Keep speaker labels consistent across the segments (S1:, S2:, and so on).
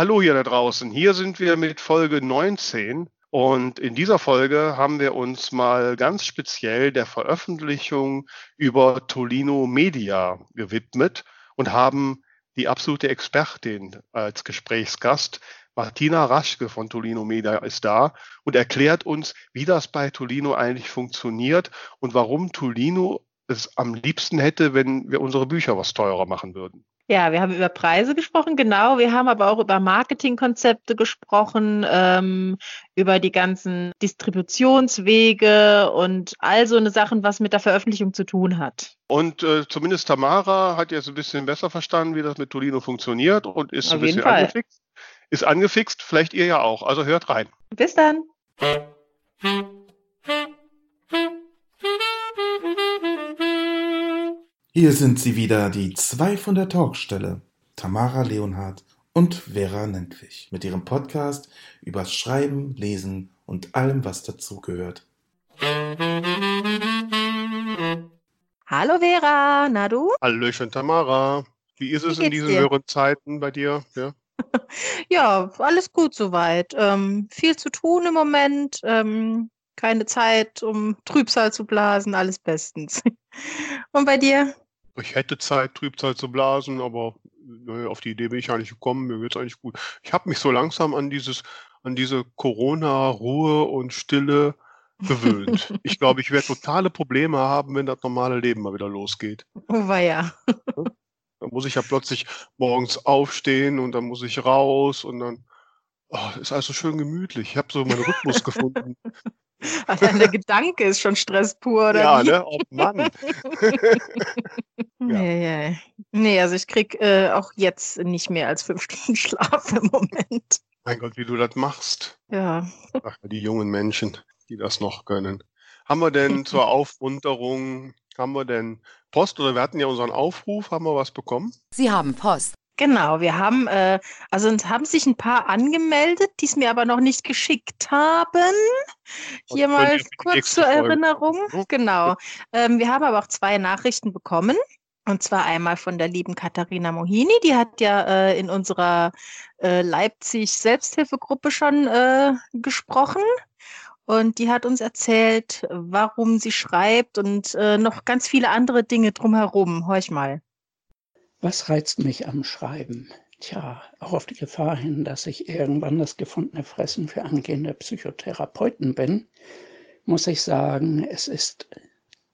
S1: Hallo hier da draußen. Hier sind wir mit Folge 19 und in dieser Folge haben wir uns mal ganz speziell der Veröffentlichung über Tolino Media gewidmet und haben die absolute Expertin als Gesprächsgast. Martina Raschke von Tolino Media ist da und erklärt uns, wie das bei Tolino eigentlich funktioniert und warum Tolino es am liebsten hätte, wenn wir unsere Bücher was teurer machen würden.
S2: Ja, wir haben über Preise gesprochen, genau. Wir haben aber auch über Marketingkonzepte gesprochen, ähm, über die ganzen Distributionswege und all so eine Sachen, was mit der Veröffentlichung zu tun hat.
S1: Und äh, zumindest Tamara hat jetzt ein bisschen besser verstanden, wie das mit Tolino funktioniert und ist
S2: Auf
S1: ein bisschen angefixt. Ist angefixt, vielleicht ihr ja auch. Also hört rein.
S2: Bis dann.
S3: Hier sind sie wieder, die zwei von der Talkstelle, Tamara Leonhardt und Vera Nentwich, mit ihrem Podcast übers Schreiben, Lesen und allem, was dazugehört.
S2: Hallo Vera, na du?
S1: Hallöchen Tamara. Wie ist es
S2: Wie
S1: in diesen
S2: dir?
S1: höheren Zeiten bei dir? Ja?
S2: Ja, alles gut soweit. Ähm, viel zu tun im Moment. Ähm, keine Zeit, um Trübsal zu blasen. Alles bestens. Und bei dir?
S1: Ich hätte Zeit, Trübsal zu blasen, aber naja, auf die Idee bin ich ja nicht gekommen. Mir geht's eigentlich gut. Ich habe mich so langsam an dieses, an diese Corona-Ruhe und Stille gewöhnt. ich glaube, ich werde totale Probleme haben, wenn das normale Leben mal wieder losgeht.
S2: Oh, weia.
S1: Dann muss ich ja plötzlich morgens aufstehen und dann muss ich raus und dann oh, ist alles so schön gemütlich. Ich habe so meinen Rhythmus gefunden.
S2: Allein der Gedanke ist schon Stress pur, oder
S1: ja,
S2: wie?
S1: ne? Oh Mann.
S2: Nee, ja. nee, also ich krieg äh, auch jetzt nicht mehr als fünf Stunden Schlaf im Moment.
S1: Mein Gott, wie du das machst.
S2: Ja.
S1: Ach, die jungen Menschen, die das noch können. Haben wir denn zur Aufmunterung, haben wir denn Post oder wir hatten ja unseren Aufruf, haben wir was bekommen?
S4: Sie haben Post.
S2: Genau, wir haben, äh, also es haben sich ein paar angemeldet, die es mir aber noch nicht geschickt haben. Hier
S1: Und
S2: mal kurz zur
S1: Folge
S2: Erinnerung.
S1: ne?
S2: Genau. Ähm, wir haben aber auch zwei Nachrichten bekommen. Und zwar einmal von der lieben Katharina Mohini, die hat ja äh, in unserer äh, Leipzig Selbsthilfegruppe schon äh, gesprochen. Und die hat uns erzählt, warum sie schreibt und äh, noch ganz viele andere Dinge drumherum. Horch mal.
S5: Was reizt mich am Schreiben? Tja, auch auf die Gefahr hin, dass ich irgendwann das gefundene Fressen für angehende Psychotherapeuten bin, muss ich sagen, es ist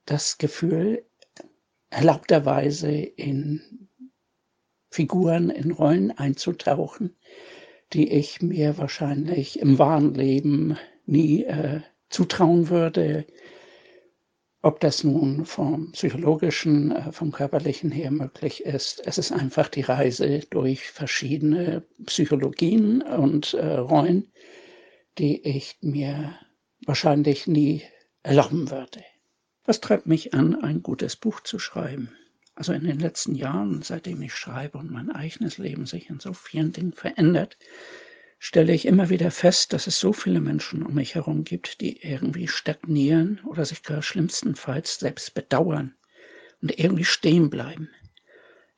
S5: das Gefühl, erlaubterweise in Figuren, in Rollen einzutauchen, die ich mir wahrscheinlich im wahren Leben nie äh, zutrauen würde, ob das nun vom psychologischen, äh, vom körperlichen her möglich ist. Es ist einfach die Reise durch verschiedene Psychologien und äh, Rollen, die ich mir wahrscheinlich nie erlauben würde. Was treibt mich an, ein gutes Buch zu schreiben? Also in den letzten Jahren, seitdem ich schreibe und mein eigenes Leben sich in so vielen Dingen verändert, stelle ich immer wieder fest, dass es so viele Menschen um mich herum gibt, die irgendwie stagnieren oder sich gar schlimmstenfalls selbst bedauern und irgendwie stehen bleiben.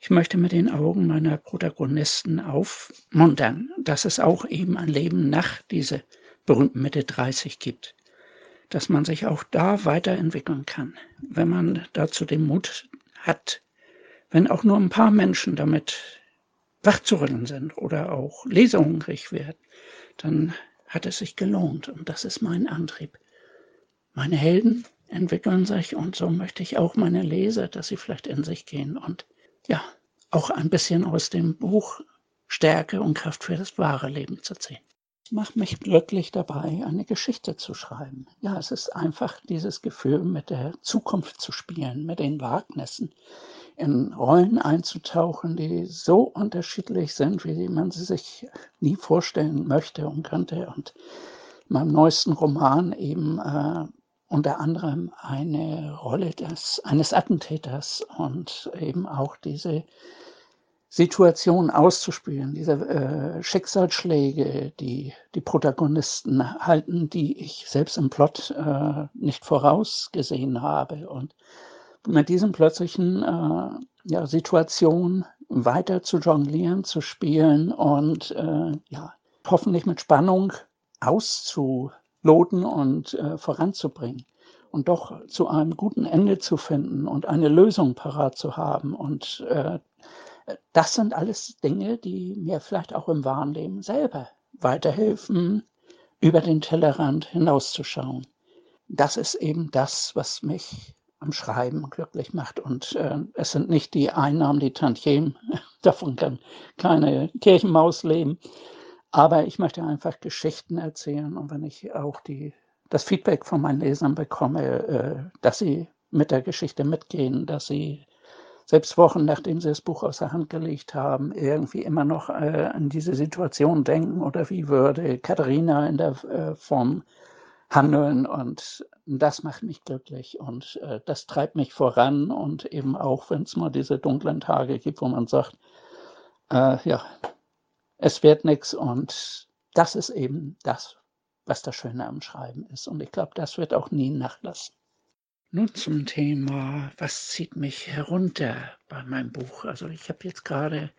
S5: Ich möchte mit den Augen meiner Protagonisten aufmuntern, dass es auch eben ein Leben nach dieser berühmten Mitte 30 gibt. Dass man sich auch da weiterentwickeln kann, wenn man dazu den Mut hat, wenn auch nur ein paar Menschen damit wachzurütteln sind oder auch lesehungrig werden, dann hat es sich gelohnt. Und das ist mein Antrieb. Meine Helden entwickeln sich und so möchte ich auch meine Leser, dass sie vielleicht in sich gehen und ja, auch ein bisschen aus dem Buch Stärke und Kraft für das wahre Leben zu ziehen. Es macht mich glücklich dabei, eine Geschichte zu schreiben. Ja, es ist einfach dieses Gefühl, mit der Zukunft zu spielen, mit den Wagnissen, in Rollen einzutauchen, die so unterschiedlich sind, wie man sie sich nie vorstellen möchte und könnte. Und in meinem neuesten Roman eben äh, unter anderem eine Rolle des, eines Attentäters und eben auch diese Situation auszuspielen, diese äh, Schicksalsschläge, die die Protagonisten halten, die ich selbst im Plot äh, nicht vorausgesehen habe. Und mit diesen plötzlichen äh, ja, Situationen weiter zu jonglieren, zu spielen und äh, ja, hoffentlich mit Spannung auszuloten und äh, voranzubringen und doch zu einem guten Ende zu finden und eine Lösung parat zu haben. Und äh, das sind alles Dinge, die mir vielleicht auch im wahren Leben selber weiterhelfen, über den Tellerrand hinauszuschauen. Das ist eben das, was mich am Schreiben glücklich macht. Und äh, es sind nicht die Einnahmen, die Tantiemen, davon kann keine Kirchenmaus leben. Aber ich möchte einfach Geschichten erzählen. Und wenn ich auch die, das Feedback von meinen Lesern bekomme, äh, dass sie mit der Geschichte mitgehen, dass sie selbst Wochen nachdem sie das Buch aus der Hand gelegt haben, irgendwie immer noch äh, an diese Situation denken oder wie würde Katharina in der äh, Form handeln und das macht mich glücklich und äh, das treibt mich voran und eben auch, wenn es mal diese dunklen Tage gibt, wo man sagt, äh, ja, es wird nichts und das ist eben das, was das Schöne am Schreiben ist und ich glaube, das wird auch nie nachlassen. Nun zum Thema, was zieht mich herunter bei meinem Buch? Also ich habe jetzt gerade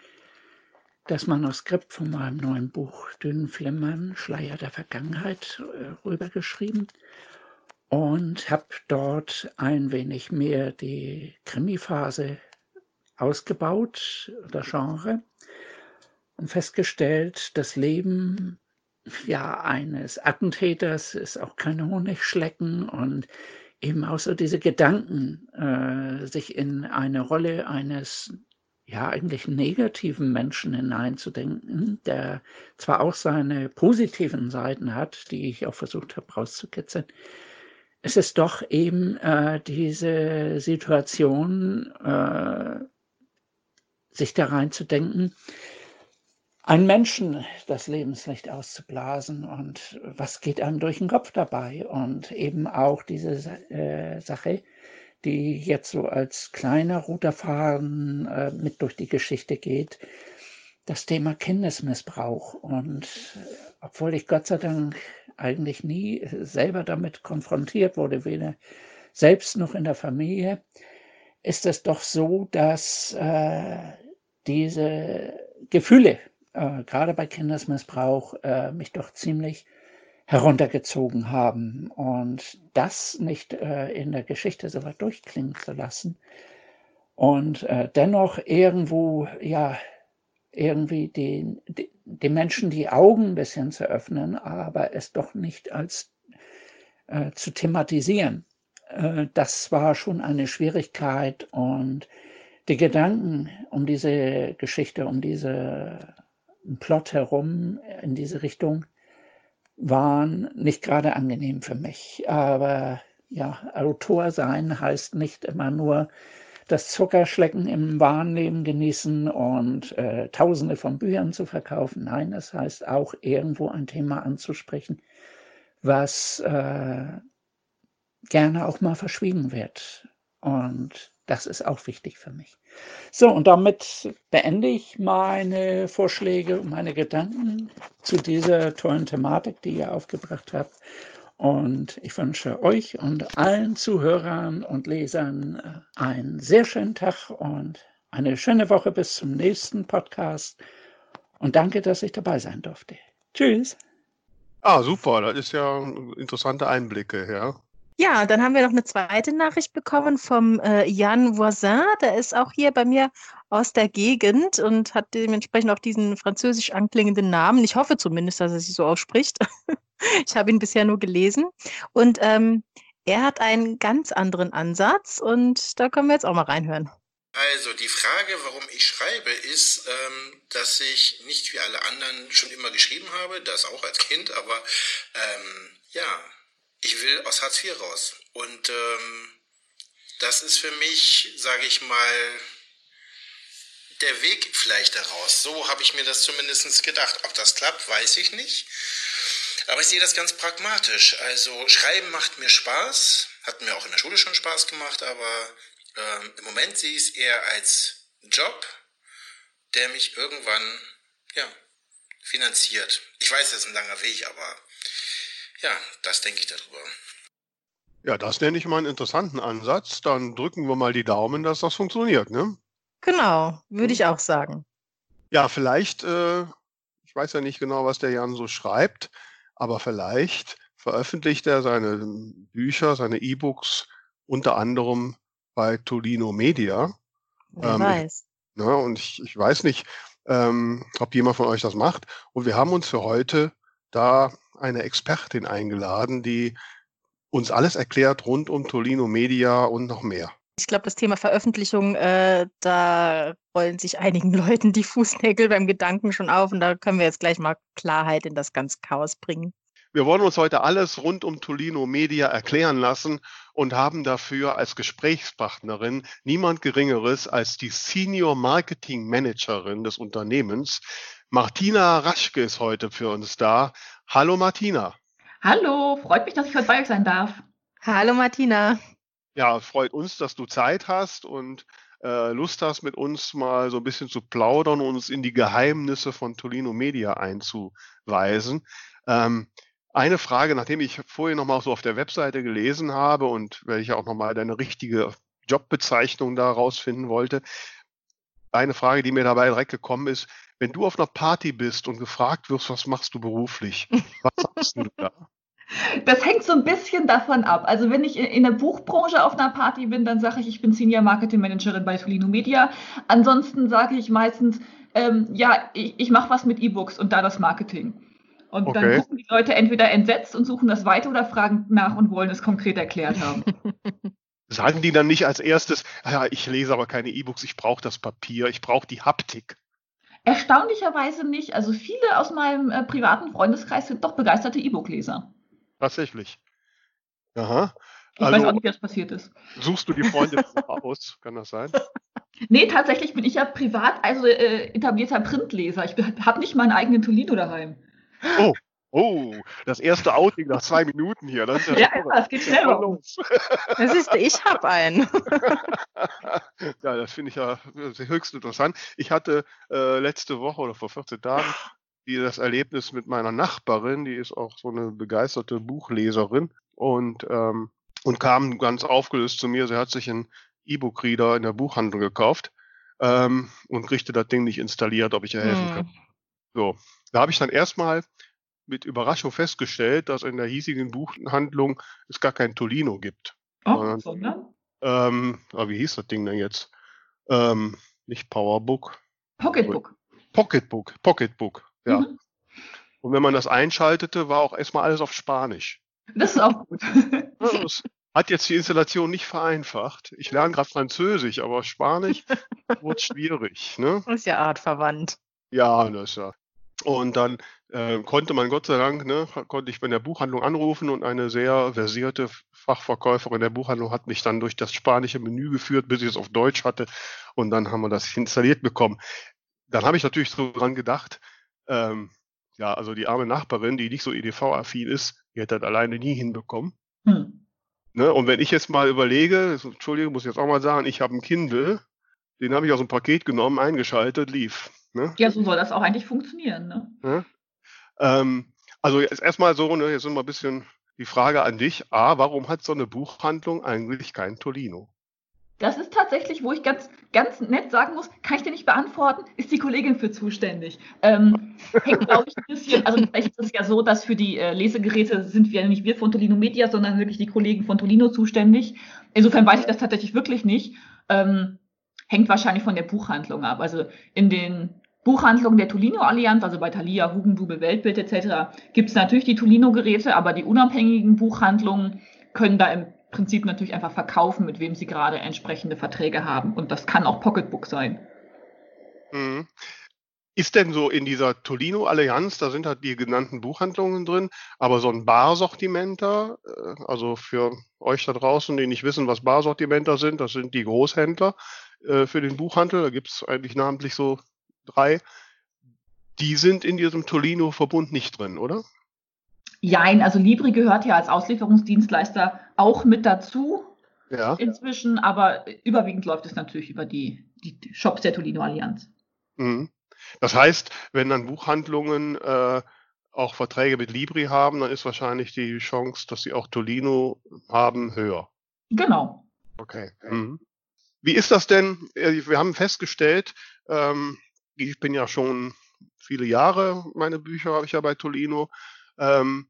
S5: das Manuskript von meinem neuen Buch Dünnflimmern, Schleier der Vergangenheit, äh, rübergeschrieben und habe dort ein wenig mehr die Krimiphase ausgebaut, das Genre, und festgestellt, das Leben ja, eines Attentäters ist auch kein Honigschlecken und eben auch so diese Gedanken, äh, sich in eine Rolle eines ja eigentlich negativen Menschen hineinzudenken, der zwar auch seine positiven Seiten hat, die ich auch versucht habe rauszukitzeln, es ist doch eben äh, diese Situation, äh, sich da reinzudenken, einen Menschen das Lebenslicht auszublasen und was geht einem durch den Kopf dabei? Und eben auch diese äh, Sache, die jetzt so als kleiner roter Faden äh, mit durch die Geschichte geht, das Thema Kindesmissbrauch. Und obwohl ich Gott sei Dank eigentlich nie selber damit konfrontiert wurde, weder selbst noch in der Familie, ist es doch so, dass äh, diese Gefühle, äh, gerade bei Kindesmissbrauch äh, mich doch ziemlich heruntergezogen haben. Und das nicht äh, in der Geschichte so weit durchklingen zu lassen und äh, dennoch irgendwo, ja, irgendwie den, den Menschen die Augen ein bisschen zu öffnen, aber es doch nicht als äh, zu thematisieren. Äh, das war schon eine Schwierigkeit und die Gedanken um diese Geschichte, um diese Plot herum in diese Richtung waren nicht gerade angenehm für mich. Aber ja, Autor sein heißt nicht immer nur das Zuckerschlecken im Wahrnehmen genießen und äh, Tausende von Büchern zu verkaufen. Nein, es heißt auch irgendwo ein Thema anzusprechen, was äh, gerne auch mal verschwiegen wird. Und das ist auch wichtig für mich. So, und damit beende ich meine Vorschläge und meine Gedanken zu dieser tollen Thematik, die ihr aufgebracht habt. Und ich wünsche euch und allen Zuhörern und Lesern äh, einen sehr schönen Tag und eine schöne Woche bis zum nächsten Podcast. Und danke, dass ich dabei sein durfte. Tschüss.
S1: Ah, super. Das ist ja interessante Einblicke, ja.
S2: Ja, dann haben wir noch eine zweite Nachricht bekommen vom äh, Jan Voisin. Der ist auch hier bei mir aus der Gegend und hat dementsprechend auch diesen französisch anklingenden Namen. Ich hoffe zumindest, dass er sich so ausspricht. ich habe ihn bisher nur gelesen. Und ähm, er hat einen ganz anderen Ansatz und da können wir jetzt auch mal reinhören.
S4: Also die Frage, warum ich schreibe, ist, ähm, dass ich nicht wie alle anderen schon immer geschrieben habe, das auch als Kind, aber ähm, ja, ich will aus Hartz IV raus. Und ähm, das ist für mich, sage ich mal, der Weg vielleicht daraus. So habe ich mir das zumindest gedacht. Ob das klappt, weiß ich nicht. Aber ich sehe das ganz pragmatisch. Also Schreiben macht mir Spaß, hat mir auch in der Schule schon Spaß gemacht, aber ähm, im Moment sehe ich es eher als Job, der mich irgendwann ja, finanziert. Ich weiß, das ist ein langer Weg, aber ja, das denke ich darüber.
S1: Ja, das nenne ich mal einen interessanten Ansatz. Dann drücken wir mal die Daumen, dass das funktioniert, ne?
S2: Genau, würde ich auch sagen.
S1: Ja, vielleicht, äh, ich weiß ja nicht genau, was der Jan so schreibt, aber vielleicht veröffentlicht er seine Bücher, seine E-Books unter anderem bei Tolino Media.
S2: Wer ähm, weiß.
S1: Ich, ne, und ich, ich weiß nicht, ähm, ob jemand von euch das macht. Und wir haben uns für heute da eine Expertin eingeladen, die uns alles erklärt rund um Tolino Media und noch mehr.
S2: Ich glaube, das Thema Veröffentlichung, äh, da rollen sich einigen Leuten die Fußnägel beim Gedanken schon auf und da können wir jetzt gleich mal Klarheit in das ganze Chaos bringen.
S1: Wir wollen uns heute alles rund um Tolino Media erklären lassen und haben dafür als Gesprächspartnerin niemand Geringeres als die Senior Marketing Managerin des Unternehmens. Martina Raschke ist heute für uns da. Hallo Martina.
S6: Hallo, freut mich, dass ich heute bei euch sein darf.
S2: Hallo Martina.
S1: Ja, freut uns, dass du Zeit hast und äh, Lust hast, mit uns mal so ein bisschen zu plaudern und uns in die Geheimnisse von Tolino Media einzuweisen. Ähm, eine Frage, nachdem ich vorhin nochmal so auf der Webseite gelesen habe und weil ich auch nochmal deine richtige Jobbezeichnung da rausfinden wollte, eine Frage, die mir dabei direkt gekommen ist, wenn du auf einer Party bist und gefragt wirst, was machst du beruflich, was sagst du da?
S6: Das hängt so ein bisschen davon ab. Also wenn ich in der Buchbranche auf einer Party bin, dann sage ich, ich bin Senior Marketing Managerin bei Tolino Media. Ansonsten sage ich meistens, ähm, ja, ich, ich mache was mit E-Books und da das Marketing. Und okay. dann gucken die Leute entweder entsetzt und suchen das weiter oder fragen nach und wollen es konkret erklärt haben.
S1: Sagen die dann nicht als erstes, ja, ich lese aber keine E-Books, ich brauche das Papier, ich brauche die Haptik?
S6: Erstaunlicherweise nicht. Also viele aus meinem äh, privaten Freundeskreis sind doch begeisterte E-Book-Leser.
S1: Tatsächlich. Aha.
S6: Ich also, weiß auch nicht, wie das passiert ist.
S1: Suchst du die Freunde aus? Kann das sein?
S6: Nee, tatsächlich bin ich ja privat, also äh, etablierter Printleser. Ich habe nicht meinen eigenen Tolino daheim.
S1: Oh, oh, das erste Outing nach zwei Minuten hier. Das
S6: ja, ja, ja, es geht schnell los.
S2: Das ist, ich habe einen.
S1: ja, das finde ich ja höchst interessant. Ich hatte äh, letzte Woche oder vor 14 Tagen die, das Erlebnis mit meiner Nachbarin, die ist auch so eine begeisterte Buchleserin und, ähm, und kam ganz aufgelöst zu mir. Sie hat sich einen E-Book-Reader in der Buchhandlung gekauft ähm, und kriegte das Ding nicht installiert, ob ich ihr helfen hm. kann. So, da habe ich dann erstmal mit Überraschung festgestellt, dass in der hiesigen Buchhandlung es gar kein Tolino gibt.
S6: Oh, sondern?
S1: Ähm, ah, wie hieß das Ding denn jetzt? Ähm, nicht Powerbook.
S6: Pocketbook.
S1: Pocketbook, Pocketbook, ja. Mhm. Und wenn man das einschaltete, war auch erstmal alles auf Spanisch.
S6: Das ist auch gut.
S1: das hat jetzt die Installation nicht vereinfacht. Ich lerne gerade Französisch, aber Spanisch wurde schwierig. Ne?
S2: Das ist ja artverwandt.
S1: Ja, das ist ja. Und dann äh, konnte man Gott sei Dank, ne, konnte ich bei der Buchhandlung anrufen und eine sehr versierte Fachverkäuferin der Buchhandlung hat mich dann durch das spanische Menü geführt, bis ich es auf Deutsch hatte. Und dann haben wir das installiert bekommen. Dann habe ich natürlich so dran gedacht, ähm, ja, also die arme Nachbarin, die nicht so EDV-affin ist, die hätte das alleine nie hinbekommen. Hm. Ne, und wenn ich jetzt mal überlege, Entschuldigung, muss ich jetzt auch mal sagen, ich habe ein Kindle, den habe ich aus dem Paket genommen, eingeschaltet, lief.
S6: Ne? Ja, so soll das auch eigentlich funktionieren. Ne?
S1: Ja? Ähm, also jetzt erstmal so, ne, jetzt immer ein bisschen die Frage an dich. A, warum hat so eine Buchhandlung eigentlich kein Tolino?
S6: Das ist tatsächlich, wo ich ganz, ganz nett sagen muss, kann ich dir nicht beantworten, ist die Kollegin für zuständig. Ähm, hängt, glaube ich, ein bisschen, also vielleicht ist es ja so, dass für die äh, Lesegeräte sind wir nicht wir von Tolino Media, sondern wirklich die Kollegen von Tolino zuständig. Insofern weiß ich das tatsächlich wirklich nicht. Ähm, hängt wahrscheinlich von der Buchhandlung ab. Also in den Buchhandlungen der Tolino-Allianz, also bei Thalia, Hugendubel, Weltbild etc., gibt es natürlich die Tolino-Geräte, aber die unabhängigen Buchhandlungen können da im Prinzip natürlich einfach verkaufen, mit wem sie gerade entsprechende Verträge haben. Und das kann auch Pocketbook sein.
S1: Mhm. Ist denn so in dieser Tolino-Allianz, da sind halt die genannten Buchhandlungen drin, aber so ein Barsortimenter, äh, also für euch da draußen, die nicht wissen, was Barsortimenter sind, das sind die Großhändler äh, für den Buchhandel, da gibt es eigentlich namentlich so drei, die sind in diesem Tolino-Verbund nicht drin, oder?
S6: Jein, also Libri gehört ja als Auslieferungsdienstleister auch mit dazu
S1: ja.
S6: inzwischen, aber überwiegend läuft es natürlich über die, die Shops der Tolino Allianz.
S1: Mhm. Das heißt, wenn dann Buchhandlungen äh, auch Verträge mit Libri haben, dann ist wahrscheinlich die Chance, dass sie auch Tolino haben, höher.
S6: Genau.
S1: Okay. Mhm. Wie ist das denn? Äh, wir haben festgestellt, ähm, ich bin ja schon viele Jahre, meine Bücher habe ich ja bei Tolino. Ähm,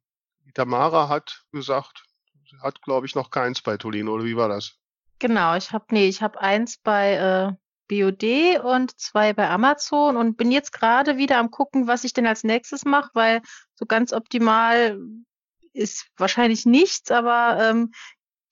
S1: Tamara hat gesagt, sie hat, glaube ich, noch keins bei Tolino, oder wie war das?
S2: Genau, ich habe, nee, ich habe eins bei äh, BOD und zwei bei Amazon und bin jetzt gerade wieder am gucken, was ich denn als nächstes mache, weil so ganz optimal ist wahrscheinlich nichts, aber ähm,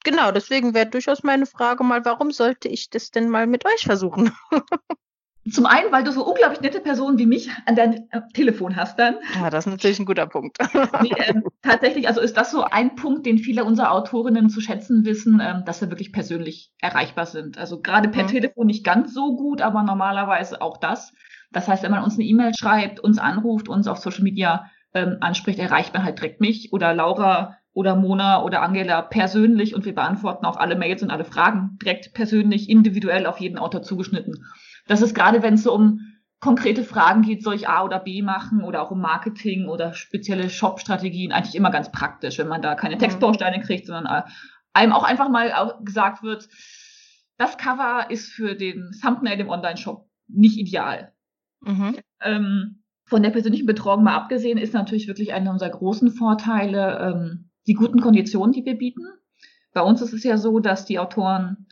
S2: genau, deswegen wäre durchaus meine Frage mal, warum sollte ich das denn mal mit euch versuchen?
S6: Zum einen, weil du so unglaublich nette Personen wie mich an deinem äh, Telefon hast dann.
S2: Ja, das ist natürlich ein guter Punkt.
S6: nee, ähm, tatsächlich, also ist das so ein Punkt, den viele unserer Autorinnen zu schätzen wissen, ähm, dass wir wirklich persönlich erreichbar sind. Also gerade per mhm. Telefon nicht ganz so gut, aber normalerweise auch das. Das heißt, wenn man uns eine E-Mail schreibt, uns anruft, uns auf Social Media ähm, anspricht, erreicht man halt direkt mich oder Laura oder Mona oder Angela persönlich und wir beantworten auch alle Mails und alle Fragen direkt persönlich, individuell auf jeden Autor zugeschnitten. Das ist gerade, wenn es so um konkrete Fragen geht, soll ich A oder B machen oder auch um Marketing oder spezielle Shop-Strategien, eigentlich immer ganz praktisch, wenn man da keine mhm. Textbausteine kriegt, sondern äh, einem auch einfach mal gesagt wird, das Cover ist für den Thumbnail im Online-Shop nicht ideal. Mhm. Ähm, von der persönlichen Betreuung mal abgesehen, ist natürlich wirklich einer unserer großen Vorteile ähm, die guten Konditionen, die wir bieten. Bei uns ist es ja so, dass die Autoren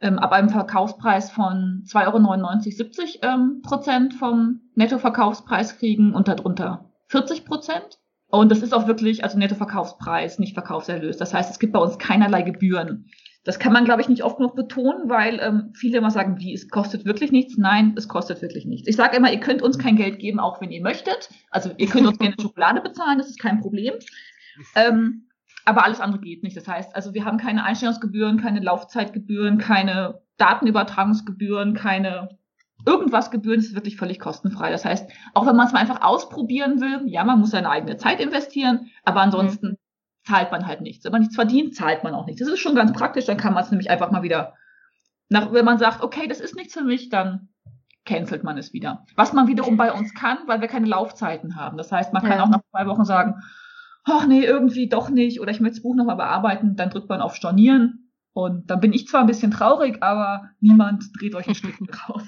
S6: ähm, ab einem Verkaufspreis von 2,99 Euro 70 ähm, Prozent vom Nettoverkaufspreis kriegen und darunter 40 Prozent. Und das ist auch wirklich, also Nettoverkaufspreis, nicht Verkaufserlös. Das heißt, es gibt bei uns keinerlei Gebühren. Das kann man, glaube ich, nicht oft genug betonen, weil ähm, viele immer sagen, wie, es kostet wirklich nichts. Nein, es kostet wirklich nichts. Ich sage immer, ihr könnt uns kein Geld geben, auch wenn ihr möchtet. Also ihr könnt uns gerne Schokolade bezahlen, das ist kein Problem. Ähm, aber alles andere geht nicht. Das heißt, also wir haben keine Einstellungsgebühren, keine Laufzeitgebühren, keine Datenübertragungsgebühren, keine irgendwas Gebühren, das ist wirklich völlig kostenfrei. Das heißt, auch wenn man es mal einfach ausprobieren will, ja, man muss seine eigene Zeit investieren, aber ansonsten mhm. zahlt man halt nichts. Wenn man nichts verdient, zahlt man auch nichts. Das ist schon ganz praktisch, dann kann man es nämlich einfach mal wieder, nach, wenn man sagt, okay, das ist nichts für mich, dann cancelt man es wieder. Was man wiederum bei uns kann, weil wir keine Laufzeiten haben. Das heißt, man kann ja. auch nach zwei Wochen sagen, ach nee, irgendwie doch nicht oder ich möchte das Buch nochmal bearbeiten, dann drückt man auf Stornieren und dann bin ich zwar ein bisschen traurig, aber niemand dreht euch ein Stück raus.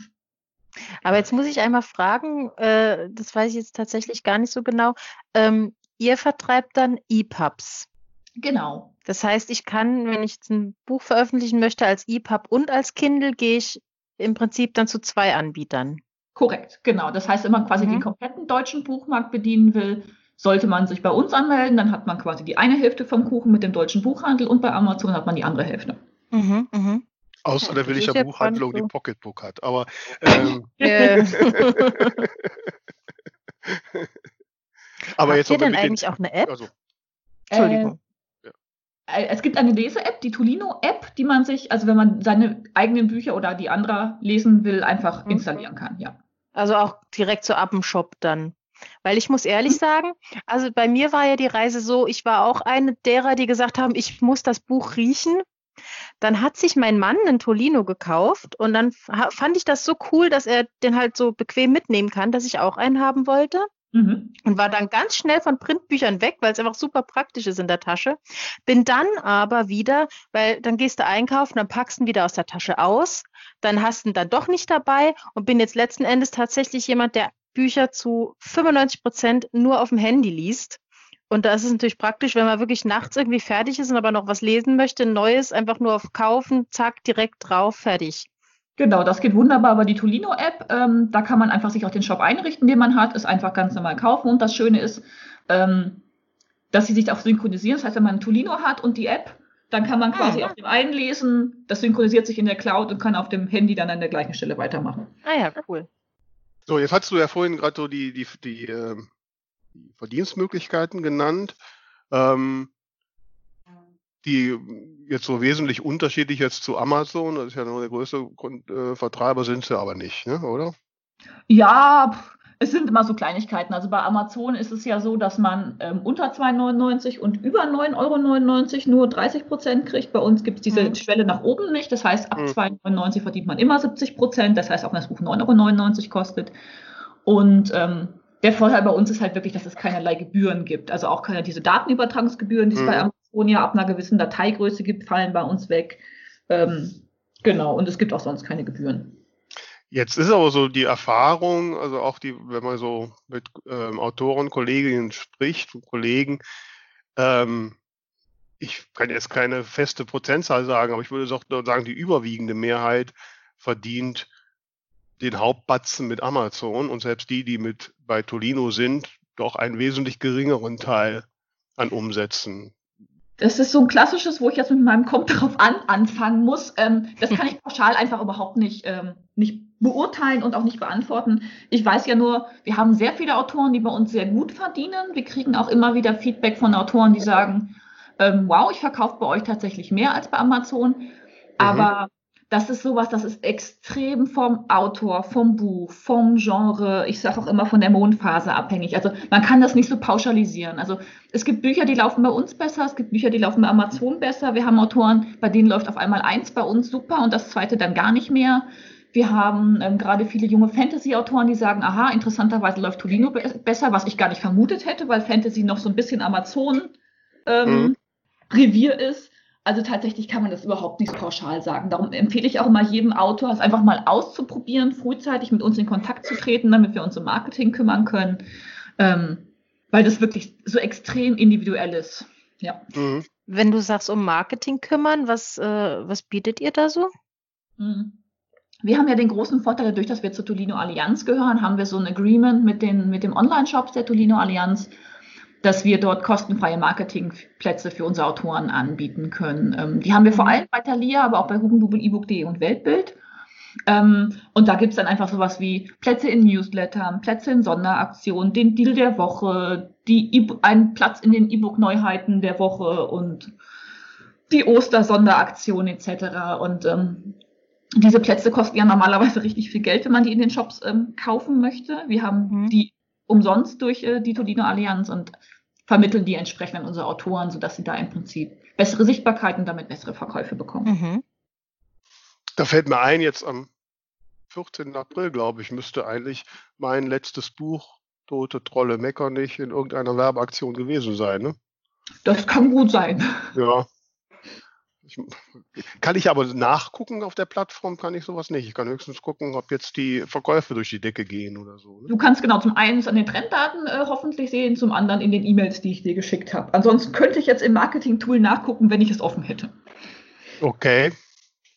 S2: Aber jetzt muss ich einmal fragen, äh, das weiß ich jetzt tatsächlich gar nicht so genau. Ähm, ihr vertreibt dann EPUBs.
S6: Genau.
S2: Das heißt, ich kann, wenn ich jetzt ein Buch veröffentlichen möchte als EPUB und als Kindle, gehe ich im Prinzip dann zu zwei Anbietern.
S6: Korrekt, genau. Das heißt, wenn man quasi mhm. den kompletten deutschen Buchmarkt bedienen will, sollte man sich bei uns anmelden, dann hat man quasi die eine Hälfte vom Kuchen mit dem deutschen Buchhandel und bei Amazon hat man die andere Hälfte. Mhm,
S1: mhm. Außer der williger Buchhandlung, die Pocketbook hat. Aber ähm,
S2: aber jetzt Habt ihr denn eigentlich auch eine App? Also,
S6: Entschuldigung. Äh, es gibt eine Lese-App, die Tolino-App, die man sich, also wenn man seine eigenen Bücher oder die anderer lesen will, einfach mhm. installieren kann, ja.
S2: Also auch direkt so ab dem Shop dann. Weil ich muss ehrlich mhm. sagen, also bei mir war ja die Reise so, ich war auch eine derer, die gesagt haben, ich muss das Buch riechen. Dann hat sich mein Mann einen Tolino gekauft und dann fand ich das so cool, dass er den halt so bequem mitnehmen kann, dass ich auch einen haben wollte. Mhm. Und war dann ganz schnell von Printbüchern weg, weil es einfach super praktisch ist in der Tasche. Bin dann aber wieder, weil dann gehst du einkaufen, dann packst du ihn wieder aus der Tasche aus, dann hast du ihn dann doch nicht dabei und bin jetzt letzten Endes tatsächlich jemand, der Bücher zu 95 Prozent nur auf dem Handy liest. Und da ist es natürlich praktisch, wenn man wirklich nachts irgendwie fertig ist und aber noch was lesen möchte, neues, einfach nur auf Kaufen, zack, direkt drauf, fertig.
S6: Genau, das geht wunderbar über die Tolino-App. Ähm, da kann man einfach sich auch den Shop einrichten, den man hat, es einfach ganz normal kaufen. Und das Schöne ist, ähm, dass sie sich auch synchronisieren. Das heißt, wenn man ein Tolino hat und die App, dann kann man quasi ah, ja. auf dem einen lesen, das synchronisiert sich in der Cloud und kann auf dem Handy dann an der gleichen Stelle weitermachen.
S2: Ah ja, cool.
S1: So, jetzt hast du ja vorhin gerade so die, die, die, äh, die Verdienstmöglichkeiten genannt, ähm, die jetzt so wesentlich unterschiedlich jetzt zu Amazon, das ist ja nur der größte äh, Vertreiber, sind sie aber nicht, ne, oder?
S6: Ja, es sind immer so Kleinigkeiten. Also bei Amazon ist es ja so, dass man ähm, unter 2,99 und über 9,99 Euro nur 30 Prozent kriegt. Bei uns gibt es diese mhm. Schwelle nach oben nicht. Das heißt, ab mhm. 2,99 verdient man immer 70 Prozent. Das heißt, auch wenn das Buch 9,99 Euro kostet. Und ähm, der Vorteil bei uns ist halt wirklich, dass es keinerlei Gebühren gibt. Also auch keine diese Datenübertragungsgebühren, die es mhm. bei Amazon ja ab einer gewissen Dateigröße gibt, fallen bei uns weg. Ähm, Genau, und es gibt auch sonst keine Gebühren.
S1: Jetzt ist aber so die Erfahrung, also auch die, wenn man so mit ähm, Autoren, Kolleginnen spricht, Kollegen, ähm, ich kann jetzt keine feste Prozentzahl sagen, aber ich würde sagen, die überwiegende Mehrheit verdient den Hauptbatzen mit Amazon und selbst die, die mit bei Tolino sind, doch einen wesentlich geringeren Teil an Umsätzen.
S6: Das ist so ein klassisches, wo ich jetzt mit meinem Kommt drauf an anfangen muss. Ähm, das kann ich pauschal einfach überhaupt nicht, ähm, nicht beurteilen und auch nicht beantworten. Ich weiß ja nur, wir haben sehr viele Autoren, die bei uns sehr gut verdienen. Wir kriegen auch immer wieder Feedback von Autoren, die sagen, ähm, wow, ich verkaufe bei euch tatsächlich mehr als bei Amazon. Mhm. Das ist sowas, das ist extrem vom Autor, vom Buch, vom Genre, ich sage auch immer von der Mondphase abhängig. Also man kann das nicht so pauschalisieren. Also es gibt Bücher, die laufen bei uns besser, es gibt Bücher, die laufen bei Amazon besser. Wir haben Autoren, bei denen läuft auf einmal eins bei uns super und das zweite dann gar nicht mehr. Wir haben ähm, gerade viele junge Fantasy-Autoren, die sagen, aha, interessanterweise läuft Tolino be besser, was ich gar nicht vermutet hätte, weil Fantasy noch so ein bisschen Amazon-Revier ähm, mhm. ist. Also tatsächlich kann man das überhaupt nicht pauschal sagen. Darum empfehle ich auch immer jedem Autor, es einfach mal auszuprobieren, frühzeitig mit uns in Kontakt zu treten, damit wir uns um Marketing kümmern können, ähm, weil das wirklich so extrem individuell ist. Ja.
S2: Mhm. Wenn du sagst, um Marketing kümmern, was, äh, was bietet ihr da so?
S6: Mhm. Wir haben ja den großen Vorteil, dadurch, dass wir zur Tolino Allianz gehören, haben wir so ein Agreement mit, den, mit dem Online-Shops der Tolino Allianz dass wir dort kostenfreie Marketingplätze für unsere Autoren anbieten können. Ähm, die haben wir vor mhm. allem bei Thalia, aber auch bei Hugendubel, ebook.de und Weltbild. Ähm, und da gibt es dann einfach sowas wie Plätze in Newslettern, Plätze in Sonderaktionen, den Deal der Woche, die e einen Platz in den E-Book-Neuheiten der Woche und die Ostersonderaktion etc. Und ähm, diese Plätze kosten ja normalerweise richtig viel Geld, wenn man die in den Shops ähm, kaufen möchte. Wir haben mhm. die umsonst durch äh, die Tolino Allianz und vermitteln die entsprechend an unsere Autoren, sodass sie da im Prinzip bessere Sichtbarkeit und damit bessere Verkäufe bekommen. Mhm.
S1: Da fällt mir ein, jetzt am 14. April, glaube ich, müsste eigentlich mein letztes Buch Tote Trolle Meckernich in irgendeiner Werbeaktion gewesen sein. Ne?
S6: Das kann gut sein.
S1: Ja, ich, kann ich aber nachgucken auf der Plattform, kann ich sowas nicht. Ich kann höchstens gucken, ob jetzt die Verkäufe durch die Decke gehen oder so.
S6: Ne? Du kannst genau zum einen an den Trenddaten äh, hoffentlich sehen, zum anderen in den E-Mails, die ich dir geschickt habe. Ansonsten könnte ich jetzt im Marketing-Tool nachgucken, wenn ich es offen hätte.
S1: Okay,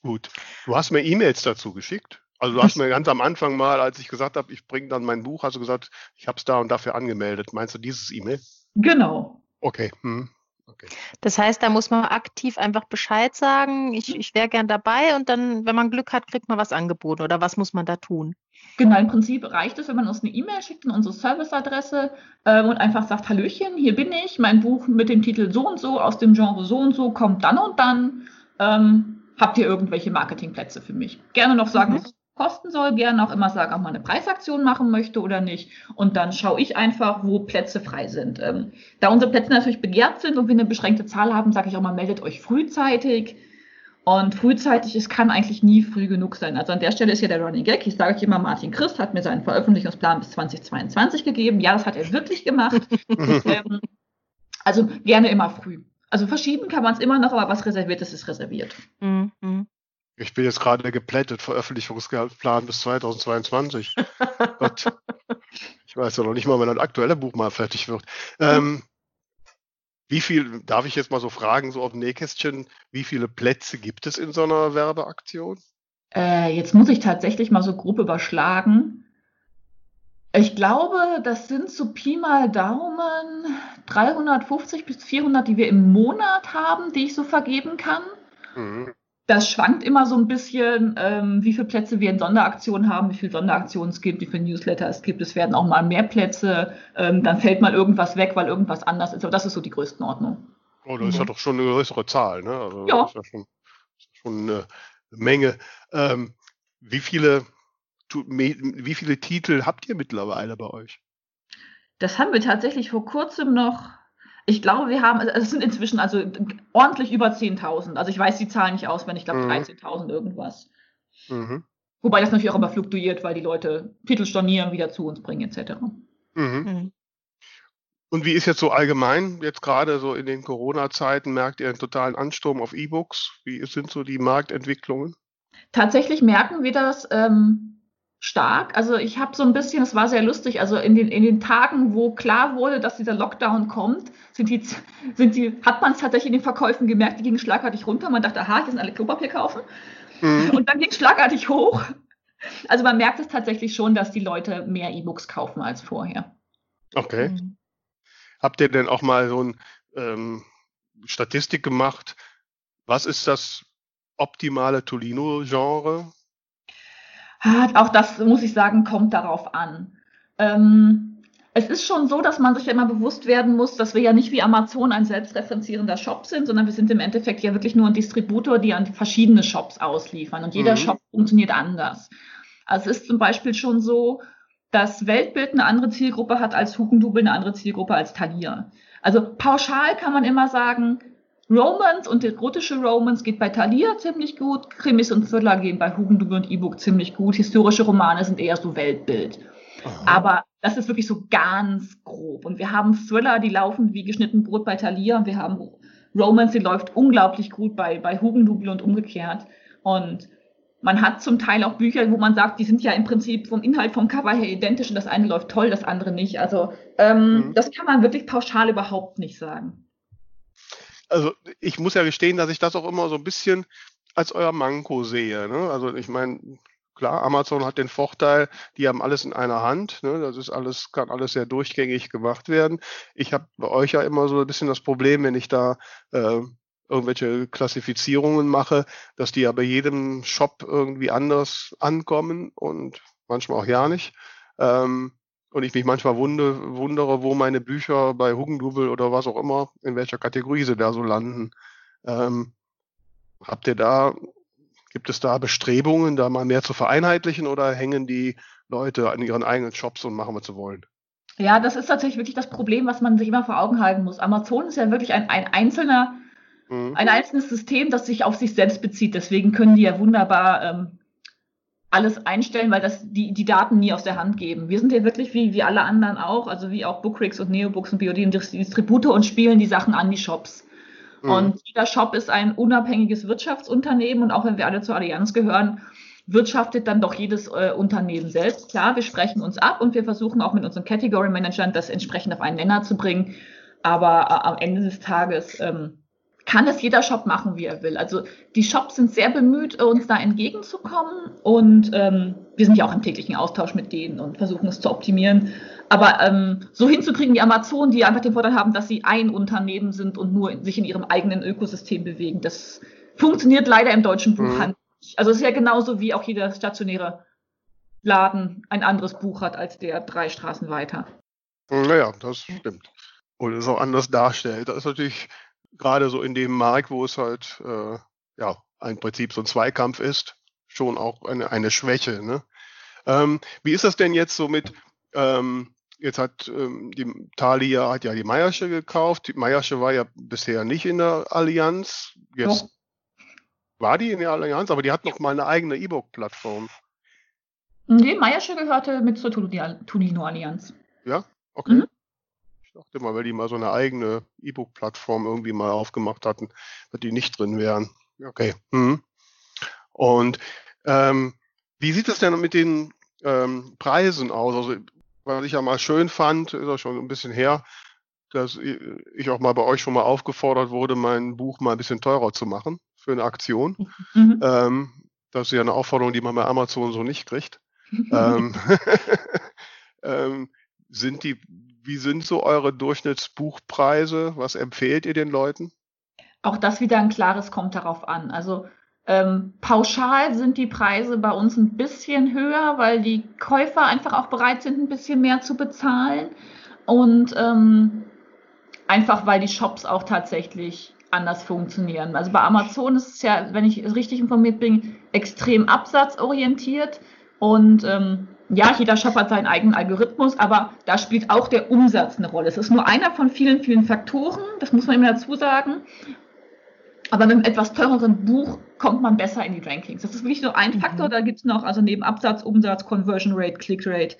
S1: gut. Du hast mir E-Mails dazu geschickt. Also du hast mir ganz am Anfang mal, als ich gesagt habe, ich bringe dann mein Buch, hast du gesagt, ich habe es da und dafür angemeldet. Meinst du dieses E-Mail?
S6: Genau.
S1: Okay. Hm.
S2: Okay. Das heißt, da muss man aktiv einfach Bescheid sagen, ich, ich wäre gern dabei und dann, wenn man Glück hat, kriegt man was angeboten oder was muss man da tun?
S6: Genau, im Prinzip reicht es, wenn man uns eine E-Mail schickt an unsere Serviceadresse ähm, und einfach sagt, Hallöchen, hier bin ich, mein Buch mit dem Titel so und so aus dem Genre so und so kommt dann und dann. Ähm, habt ihr irgendwelche Marketingplätze für mich? Gerne noch sagen, mhm kosten soll, gerne auch immer sagen, ob man eine Preisaktion machen möchte oder nicht. Und dann schaue ich einfach, wo Plätze frei sind. Ähm, da unsere Plätze natürlich begehrt sind und wir eine beschränkte Zahl haben, sage ich auch mal, meldet euch frühzeitig. Und frühzeitig, es kann eigentlich nie früh genug sein. Also an der Stelle ist ja der Running Gag. Ich sage euch immer, Martin Christ hat mir seinen Veröffentlichungsplan bis 2022 gegeben. Ja, das hat er wirklich gemacht. ähm, also gerne immer früh. Also verschieben kann man es immer noch, aber was reserviert ist, ist reserviert. Mhm.
S1: Ich bin jetzt gerade geplättet, Veröffentlichungsplan bis 2022. Gott. Ich weiß ja noch nicht mal, wenn das aktuelle Buch mal fertig wird. Ähm, wie viel, darf ich jetzt mal so fragen, so auf dem Nähkästchen, wie viele Plätze gibt es in so einer Werbeaktion?
S6: Äh, jetzt muss ich tatsächlich mal so grob überschlagen. Ich glaube, das sind so Pi mal Daumen 350 bis 400, die wir im Monat haben, die ich so vergeben kann. Mhm das schwankt immer so ein bisschen, ähm, wie viele Plätze wir in Sonderaktionen haben, wie viele Sonderaktionen es gibt, wie viele Newsletter es gibt. Es werden auch mal mehr Plätze, ähm, dann fällt mal irgendwas weg, weil irgendwas anders ist. Aber das ist so die Größenordnung.
S1: Oh, das ist ja mhm. doch schon eine größere Zahl, ne? Also ja. Das ist ja schon, ist schon eine Menge. Ähm, wie viele wie viele Titel habt ihr mittlerweile bei euch?
S6: Das haben wir tatsächlich vor kurzem noch ich glaube, wir haben, also es sind inzwischen also ordentlich über 10.000. Also ich weiß die Zahlen nicht auswendig, ich glaube mhm. 13.000 irgendwas. Mhm. Wobei das natürlich auch immer fluktuiert, weil die Leute Titel stornieren, wieder zu uns bringen etc. Mhm.
S1: mhm. Und wie ist jetzt so allgemein, jetzt gerade so in den Corona-Zeiten, merkt ihr einen totalen Ansturm auf E-Books? Wie sind so die Marktentwicklungen?
S6: Tatsächlich merken wir das ähm, stark. Also ich habe so ein bisschen, es war sehr lustig, also in den, in den Tagen, wo klar wurde, dass dieser Lockdown kommt, sind die, sind die, hat man es tatsächlich in den Verkäufen gemerkt, die gingen schlagartig runter. Man dachte, aha, hier sind alle Klopapier kaufen. Mhm. Und dann ging es schlagartig hoch. Also man merkt es tatsächlich schon, dass die Leute mehr E-Books kaufen als vorher.
S1: Okay. Mhm. Habt ihr denn auch mal so ein ähm, Statistik gemacht? Was ist das optimale Tolino-Genre?
S6: Auch das, muss ich sagen, kommt darauf an. Ähm, es ist schon so, dass man sich ja immer bewusst werden muss, dass wir ja nicht wie Amazon ein selbstreferenzierender Shop sind, sondern wir sind im Endeffekt ja wirklich nur ein Distributor, die an verschiedene Shops ausliefern. Und jeder mhm. Shop funktioniert anders. Also es ist zum Beispiel schon so, dass Weltbild eine andere Zielgruppe hat als Hugendubel, eine andere Zielgruppe als Thalia. Also pauschal kann man immer sagen, Romance und erotische Romance geht bei Thalia ziemlich gut, Krimis und Thriller gehen bei Hugendubel und E-Book ziemlich gut, historische Romane sind eher so Weltbild. Aha. Aber das ist wirklich so ganz grob. Und wir haben Thriller, die laufen wie geschnitten Brot bei Thalia und wir haben Romance, die läuft unglaublich gut bei, bei Hugendubel und umgekehrt. Und man hat zum Teil auch Bücher, wo man sagt, die sind ja im Prinzip vom Inhalt, vom Cover her identisch und das eine läuft toll, das andere nicht. Also ähm, mhm. das kann man wirklich pauschal überhaupt nicht sagen.
S1: Also ich muss ja gestehen, dass ich das auch immer so ein bisschen als euer Manko sehe. Ne? Also ich meine, klar, Amazon hat den Vorteil, die haben alles in einer Hand. Ne? Das ist alles, kann alles sehr durchgängig gemacht werden. Ich habe bei euch ja immer so ein bisschen das Problem, wenn ich da äh, irgendwelche Klassifizierungen mache, dass die ja bei jedem Shop irgendwie anders ankommen und manchmal auch ja nicht. Ähm, und ich mich manchmal wunde, wundere, wo meine Bücher bei Hugendubel oder was auch immer, in welcher Kategorie sie da so landen. Ähm, habt ihr da, gibt es da Bestrebungen, da mal mehr zu vereinheitlichen oder hängen die Leute an ihren eigenen Shops und machen, was sie wollen?
S6: Ja, das ist tatsächlich wirklich das Problem, was man sich immer vor Augen halten muss. Amazon ist ja wirklich ein, ein einzelner Mhm. Ein einzelnes System, das sich auf sich selbst bezieht. Deswegen können die ja wunderbar ähm, alles einstellen, weil das die, die Daten nie aus der Hand geben. Wir sind ja wirklich wie, wie alle anderen auch, also wie auch Bookrix und Neobooks und BOD Distributor und spielen die Sachen an die Shops. Mhm. Und jeder Shop ist ein unabhängiges Wirtschaftsunternehmen und auch wenn wir alle zur Allianz gehören, wirtschaftet dann doch jedes äh, Unternehmen selbst. Klar, wir sprechen uns ab und wir versuchen auch mit unseren Category Managern das entsprechend auf einen Nenner zu bringen. Aber äh, am Ende des Tages ähm, kann es jeder Shop machen, wie er will. Also die Shops sind sehr bemüht, uns da entgegenzukommen und ähm, wir sind ja auch im täglichen Austausch mit denen und versuchen es zu optimieren. Aber ähm, so hinzukriegen wie Amazon, die einfach den Vorteil haben, dass sie ein Unternehmen sind und nur sich in ihrem eigenen Ökosystem bewegen, das funktioniert leider im deutschen Buchhandel. Mhm. Also es ist ja genauso wie auch jeder stationäre Laden ein anderes Buch hat als der drei Straßen weiter.
S1: Naja, das stimmt. Und es auch anders darstellt. Das ist natürlich gerade so in dem Markt, wo es halt äh, ja im Prinzip so ein Zweikampf ist, schon auch eine, eine Schwäche. Ne? Ähm, wie ist das denn jetzt so mit, ähm, jetzt hat ähm, die Thalia hat ja die Meiersche gekauft, die Meiersche war ja bisher nicht in der Allianz, jetzt oh. war die in der Allianz, aber die hat noch mal eine eigene E-Book-Plattform.
S6: Nee, Meiersche gehörte mit zur Tulino-Allianz.
S1: Ja, okay. Mhm. Dachte mal, weil die mal so eine eigene E-Book-Plattform irgendwie mal aufgemacht hatten, dass die nicht drin wären. Okay. Mhm. Und ähm, wie sieht es denn mit den ähm, Preisen aus? Also, was ich ja mal schön fand, ist auch schon ein bisschen her, dass ich auch mal bei euch schon mal aufgefordert wurde, mein Buch mal ein bisschen teurer zu machen für eine Aktion. Mhm. Ähm, das ist ja eine Aufforderung, die man bei Amazon so nicht kriegt. ähm, ähm, sind die wie sind so eure Durchschnittsbuchpreise? Was empfehlt ihr den Leuten?
S6: Auch das wieder ein klares kommt darauf an. Also ähm, pauschal sind die Preise bei uns ein bisschen höher, weil die Käufer einfach auch bereit sind, ein bisschen mehr zu bezahlen. Und ähm, einfach weil die Shops auch tatsächlich anders funktionieren. Also bei Amazon ist es ja, wenn ich richtig informiert bin, extrem absatzorientiert. Und ähm, ja, jeder Shop hat seinen eigenen Algorithmus, aber da spielt auch der Umsatz eine Rolle. Es ist nur einer von vielen, vielen Faktoren, das muss man immer dazu sagen. Aber mit einem etwas teureren Buch kommt man besser in die Rankings. Das ist wirklich nur ein mhm. Faktor, da gibt es noch, also neben Absatz, Umsatz, Conversion Rate, Click Rate.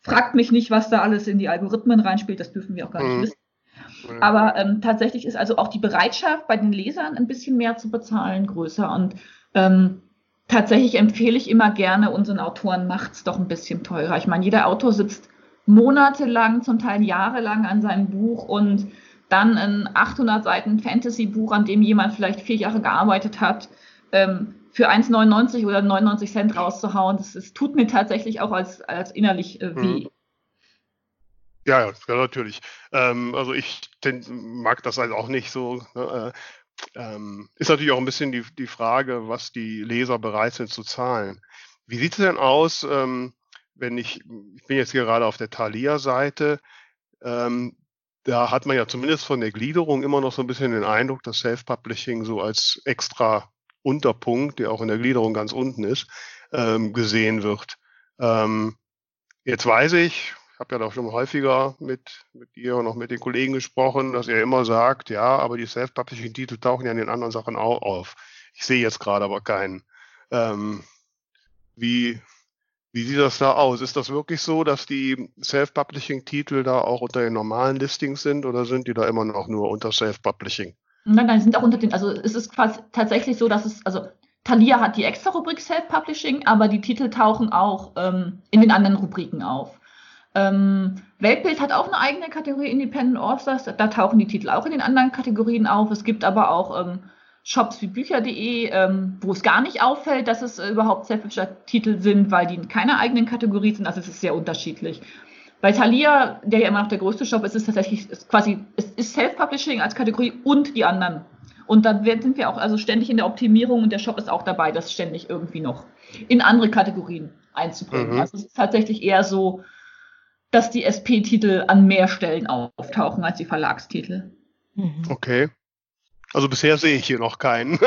S6: Fragt mich nicht, was da alles in die Algorithmen reinspielt, das dürfen wir auch gar nicht mhm. wissen. Aber ähm, tatsächlich ist also auch die Bereitschaft bei den Lesern ein bisschen mehr zu bezahlen größer. Und ähm, tatsächlich empfehle ich immer gerne unseren Autoren, macht's doch ein bisschen teurer. Ich meine, jeder Autor sitzt monatelang, zum Teil jahrelang an seinem Buch und dann ein 800 Seiten Fantasy-Buch, an dem jemand vielleicht vier Jahre gearbeitet hat, ähm, für 1,99 oder 99 Cent rauszuhauen, das, das, tut mir tatsächlich auch als, als innerlich äh, weh. Mhm.
S1: Ja, ja, natürlich. Ähm, also ich den, mag das halt auch nicht so. Ne, äh, ähm, ist natürlich auch ein bisschen die, die Frage, was die Leser bereit sind zu zahlen. Wie sieht es denn aus, ähm, wenn ich, ich bin jetzt gerade auf der Thalia-Seite, ähm, da hat man ja zumindest von der Gliederung immer noch so ein bisschen den Eindruck, dass Self-Publishing so als extra Unterpunkt, der auch in der Gliederung ganz unten ist, ähm, gesehen wird. Ähm, jetzt weiß ich habe ja doch schon häufiger mit, mit dir und auch mit den Kollegen gesprochen, dass er immer sagt, ja, aber die Self-Publishing-Titel tauchen ja in den anderen Sachen auch auf. Ich sehe jetzt gerade aber keinen. Ähm, wie, wie sieht das da aus? Ist das wirklich so, dass die Self-Publishing-Titel da auch unter den normalen Listings sind oder sind die da immer noch nur unter Self-Publishing?
S6: Nein, nein, sind auch unter den, also es ist quasi tatsächlich so, dass es, also Thalia hat die extra Rubrik Self-Publishing, aber die Titel tauchen auch ähm, in den anderen Rubriken auf. Ähm, Weltbild hat auch eine eigene Kategorie Independent Authors, da tauchen die Titel auch in den anderen Kategorien auf. Es gibt aber auch ähm, Shops wie Bücher.de, ähm, wo es gar nicht auffällt, dass es äh, überhaupt Self-Publisher-Titel sind, weil die in keiner eigenen Kategorie sind. Also es ist sehr unterschiedlich. Bei Thalia, der ja immer noch der größte Shop ist, ist es tatsächlich ist quasi, es ist Self-Publishing als Kategorie und die anderen. Und da sind wir auch also ständig in der Optimierung und der Shop ist auch dabei, das ständig irgendwie noch in andere Kategorien einzubringen. Mhm. Also es ist tatsächlich eher so, dass die SP-Titel an mehr Stellen auftauchen als die Verlagstitel.
S1: Mhm. Okay. Also bisher sehe ich hier noch keinen.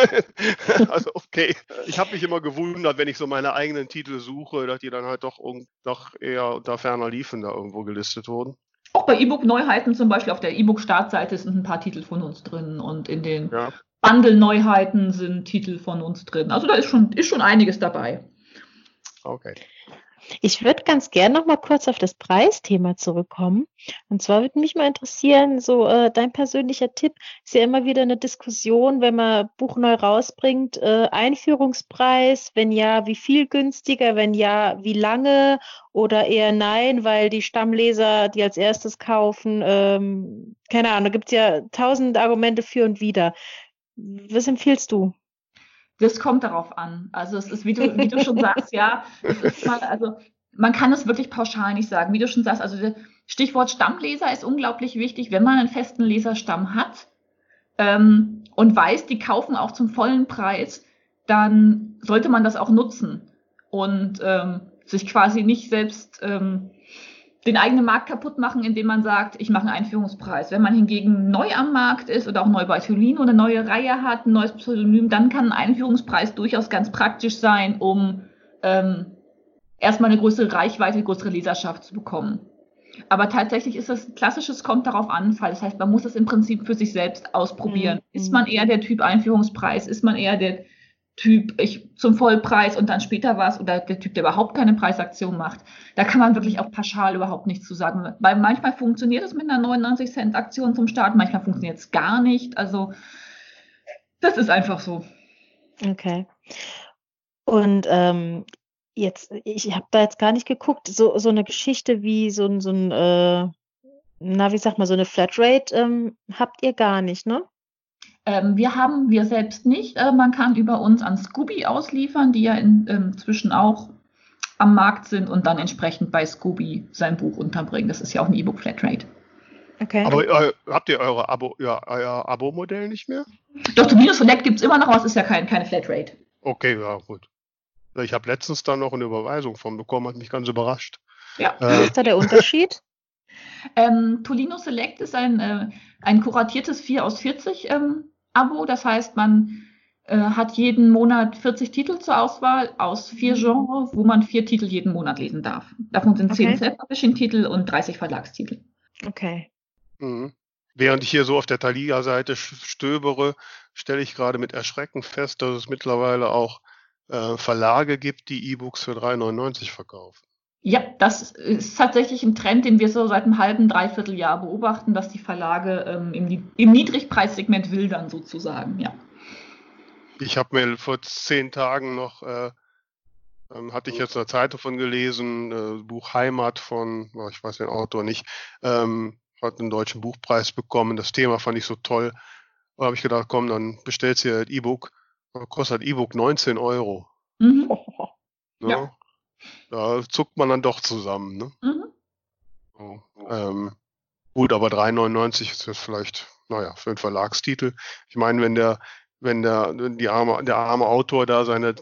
S1: also okay. Ich habe mich immer gewundert, wenn ich so meine eigenen Titel suche, dass die dann halt doch, doch eher unter ferner Liefen da irgendwo gelistet wurden.
S6: Auch bei E-Book-Neuheiten zum Beispiel auf der E-Book-Startseite sind ein paar Titel von uns drin und in den ja. Bundle-Neuheiten sind Titel von uns drin. Also da ist schon, ist schon einiges dabei.
S2: Okay. Ich würde ganz gerne noch mal kurz auf das Preisthema zurückkommen. Und zwar würde mich mal interessieren, so äh, dein persönlicher Tipp ist ja immer wieder eine Diskussion, wenn man Buch neu rausbringt, äh, Einführungspreis, wenn ja, wie viel günstiger, wenn ja, wie lange oder eher nein, weil die Stammleser, die als erstes kaufen, ähm, keine Ahnung, da gibt es ja tausend Argumente für und wider. Was empfiehlst du?
S6: Das kommt darauf an. Also es ist, wie du, wie du schon sagst, ja, mal, also man kann es wirklich pauschal nicht sagen. Wie du schon sagst, also Stichwort Stammleser ist unglaublich wichtig, wenn man einen festen Leserstamm hat ähm, und weiß, die kaufen auch zum vollen Preis, dann sollte man das auch nutzen und ähm, sich quasi nicht selbst ähm, den eigenen Markt kaputt machen, indem man sagt, ich mache einen Einführungspreis. Wenn man hingegen neu am Markt ist oder auch neu bei Tolino eine neue Reihe hat, ein neues Pseudonym, dann kann ein Einführungspreis durchaus ganz praktisch sein, um ähm, erstmal eine größere Reichweite, größere Leserschaft zu bekommen. Aber tatsächlich ist das klassisches kommt darauf an Fall. Das heißt, man muss es im Prinzip für sich selbst ausprobieren. Mhm. Ist man eher der Typ Einführungspreis? Ist man eher der Typ ich zum Vollpreis und dann später was oder der Typ, der überhaupt keine Preisaktion macht. Da kann man wirklich auch pauschal überhaupt nichts zu sagen. Weil manchmal funktioniert es mit einer 99 Cent Aktion zum Start, manchmal funktioniert es gar nicht. Also das ist einfach so.
S2: Okay. Und ähm, jetzt, ich habe da jetzt gar nicht geguckt, so, so eine Geschichte wie so, so ein, äh, na, wie sag mal, so eine Flatrate ähm, habt ihr gar nicht, ne?
S6: Ähm, wir haben wir selbst nicht. Äh, man kann über uns an Scooby ausliefern, die ja in, inzwischen auch am Markt sind und dann entsprechend bei Scooby sein Buch unterbringen. Das ist ja auch ein E-Book Flatrate.
S1: Okay. Aber äh, habt ihr eure Abo, ja, euer Abo-Modell nicht mehr?
S6: Doch, Tobias Select gibt es immer noch, aber es ist ja kein, keine Flatrate.
S1: Okay, ja, gut. Ich habe letztens da noch eine Überweisung von bekommen, hat mich ganz überrascht.
S2: Ja. Äh, Was ist da der Unterschied?
S6: ähm, Tolino Select ist ein, äh, ein kuratiertes 4 aus 40 ähm, Abo. Das heißt, man äh, hat jeden Monat 40 Titel zur Auswahl aus vier mhm. Genres, wo man vier Titel jeden Monat lesen darf. Davon sind okay. 10 Self-Publishing-Titel und 30 Verlagstitel.
S2: Okay.
S1: Mhm. Während ich hier so auf der Thalia-Seite stöbere, stelle ich gerade mit Erschrecken fest, dass es mittlerweile auch äh, Verlage gibt, die E-Books für 3,99 verkaufen.
S6: Ja, das ist tatsächlich ein Trend, den wir so seit einem halben, dreiviertel Jahr beobachten, dass die Verlage ähm, im, im Niedrigpreissegment wildern sozusagen, ja.
S1: Ich habe mir vor zehn Tagen noch, äh, ähm, hatte ich jetzt eine Zeit davon gelesen, äh, Buch Heimat von, oh, ich weiß den Autor nicht, ähm, hat einen deutschen Buchpreis bekommen. Das Thema fand ich so toll. Da habe ich gedacht, komm, dann bestellst du ein E-Book. Kostet E-Book 19 Euro. Mhm. Ne? Ja. Da zuckt man dann doch zusammen. Ne? Mhm. So, ähm, gut, aber 3,99 ist jetzt vielleicht, naja, für einen Verlagstitel. Ich meine, wenn der, wenn der, die arme, der arme Autor da seine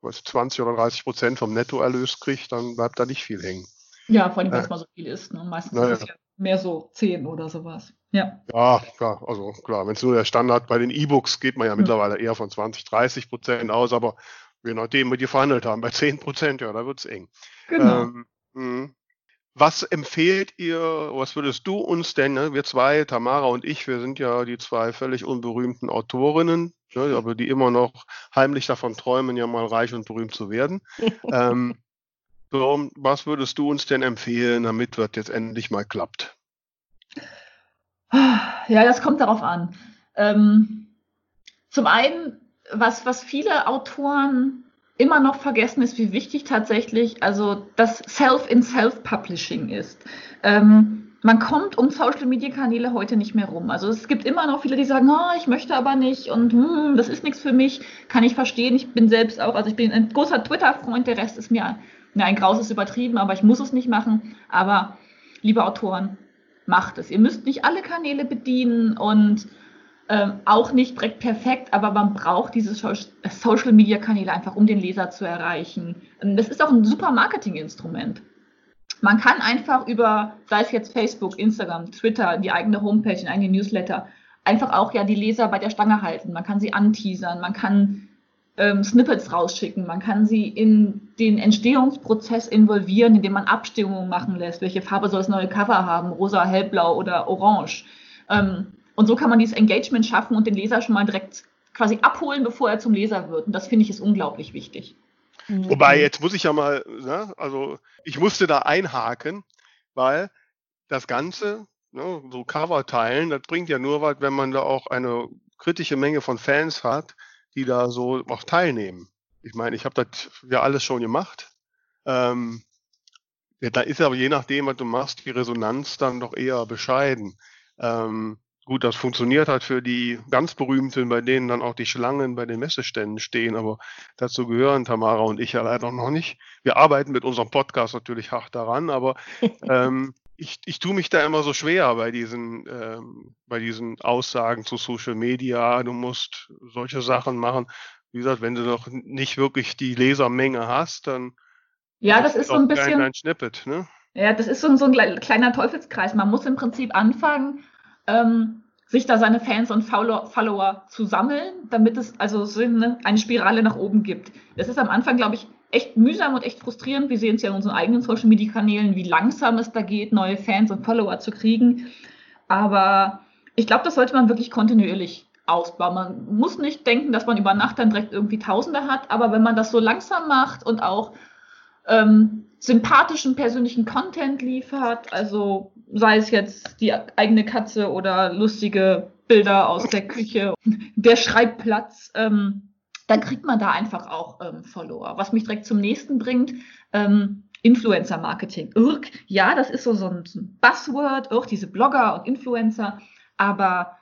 S1: was, 20 oder 30 Prozent vom Nettoerlös kriegt, dann bleibt da nicht viel hängen.
S6: Ja, vor allem, wenn es äh, mal so viel ist. Ne? Meistens naja. ist es ja mehr so 10 oder sowas. Ja.
S1: Ja, klar, also klar, wenn es nur der Standard bei den E-Books geht man ja hm. mittlerweile eher von 20, 30 Prozent aus, aber je nachdem, wie die verhandelt haben, bei 10 Prozent, ja, da wird es eng. Genau. Ähm, hm. was empfehlt ihr, was würdest du uns denn, ne, wir zwei, Tamara und ich, wir sind ja die zwei völlig unberühmten Autorinnen, ne, aber die immer noch heimlich davon träumen, ja mal reich und berühmt zu werden. ähm, so, was würdest du uns denn empfehlen, damit das jetzt endlich mal klappt?
S6: Ja, das kommt darauf an. Ähm, zum einen, was, was viele Autoren immer noch vergessen, ist, wie wichtig tatsächlich also das Self-in-Self-Publishing ist. Ähm, man kommt um Social-Media-Kanäle heute nicht mehr rum. Also es gibt immer noch viele, die sagen, oh, ich möchte aber nicht und hm, das ist nichts für mich. Kann ich verstehen. Ich bin selbst auch, also ich bin ein großer Twitter-Freund, der Rest ist mir, na, ein Graus ist übertrieben, aber ich muss es nicht machen. Aber liebe Autoren, macht es. Ihr müsst nicht alle Kanäle bedienen und ähm, auch nicht direkt perfekt, aber man braucht diese Social Media Kanäle einfach, um den Leser zu erreichen. Ähm, das ist auch ein super Marketinginstrument. Man kann einfach über, sei es jetzt Facebook, Instagram, Twitter, die eigene Homepage, den eigenen Newsletter, einfach auch ja die Leser bei der Stange halten. Man kann sie anteasern, man kann ähm, Snippets rausschicken. Man kann sie in den Entstehungsprozess involvieren, indem man Abstimmungen machen lässt. Welche Farbe soll das neue Cover haben? Rosa, hellblau oder orange? Ähm, und so kann man dieses Engagement schaffen und den Leser schon mal direkt quasi abholen, bevor er zum Leser wird. Und das finde ich ist unglaublich wichtig.
S1: Mhm. Wobei, jetzt muss ich ja mal, ne, also ich musste da einhaken, weil das Ganze, ne, so Cover teilen, das bringt ja nur was, wenn man da auch eine kritische Menge von Fans hat, die da so auch teilnehmen. Ich meine, ich habe das ja alles schon gemacht. Ähm, ja, da ist aber je nachdem, was du machst, die Resonanz dann doch eher bescheiden. Ähm, gut, das funktioniert halt für die ganz berühmten, bei denen dann auch die Schlangen bei den Messeständen stehen, aber dazu gehören Tamara und ich ja leider noch nicht. Wir arbeiten mit unserem Podcast natürlich hart daran, aber ähm, ich, ich tue mich da immer so schwer bei diesen, ähm, bei diesen Aussagen zu Social Media. Du musst solche Sachen machen. Wie gesagt, wenn du noch nicht wirklich die Lesermenge hast, dann
S6: ja, das ist so ein bisschen
S1: ein Schnippet, ne?
S6: Ja, das ist so ein, so ein kleiner Teufelskreis. Man muss im Prinzip anfangen, ähm, sich da seine Fans und Follower zu sammeln, damit es also so eine, eine Spirale nach oben gibt. Das ist am Anfang, glaube ich, echt mühsam und echt frustrierend. Wir sehen es ja in unseren eigenen Social Media Kanälen, wie langsam es da geht, neue Fans und Follower zu kriegen. Aber ich glaube, das sollte man wirklich kontinuierlich ausbauen. Man muss nicht denken, dass man über Nacht dann direkt irgendwie Tausende hat, aber wenn man das so langsam macht und auch ähm, sympathischen persönlichen Content liefert, also sei es jetzt die eigene Katze oder lustige Bilder aus der Küche, der Schreibplatz, ähm, dann kriegt man da einfach auch ähm, Follower. Was mich direkt zum nächsten bringt, ähm, Influencer-Marketing. Irk, ja, das ist so, so ein Buzzword, irk, diese Blogger und Influencer, aber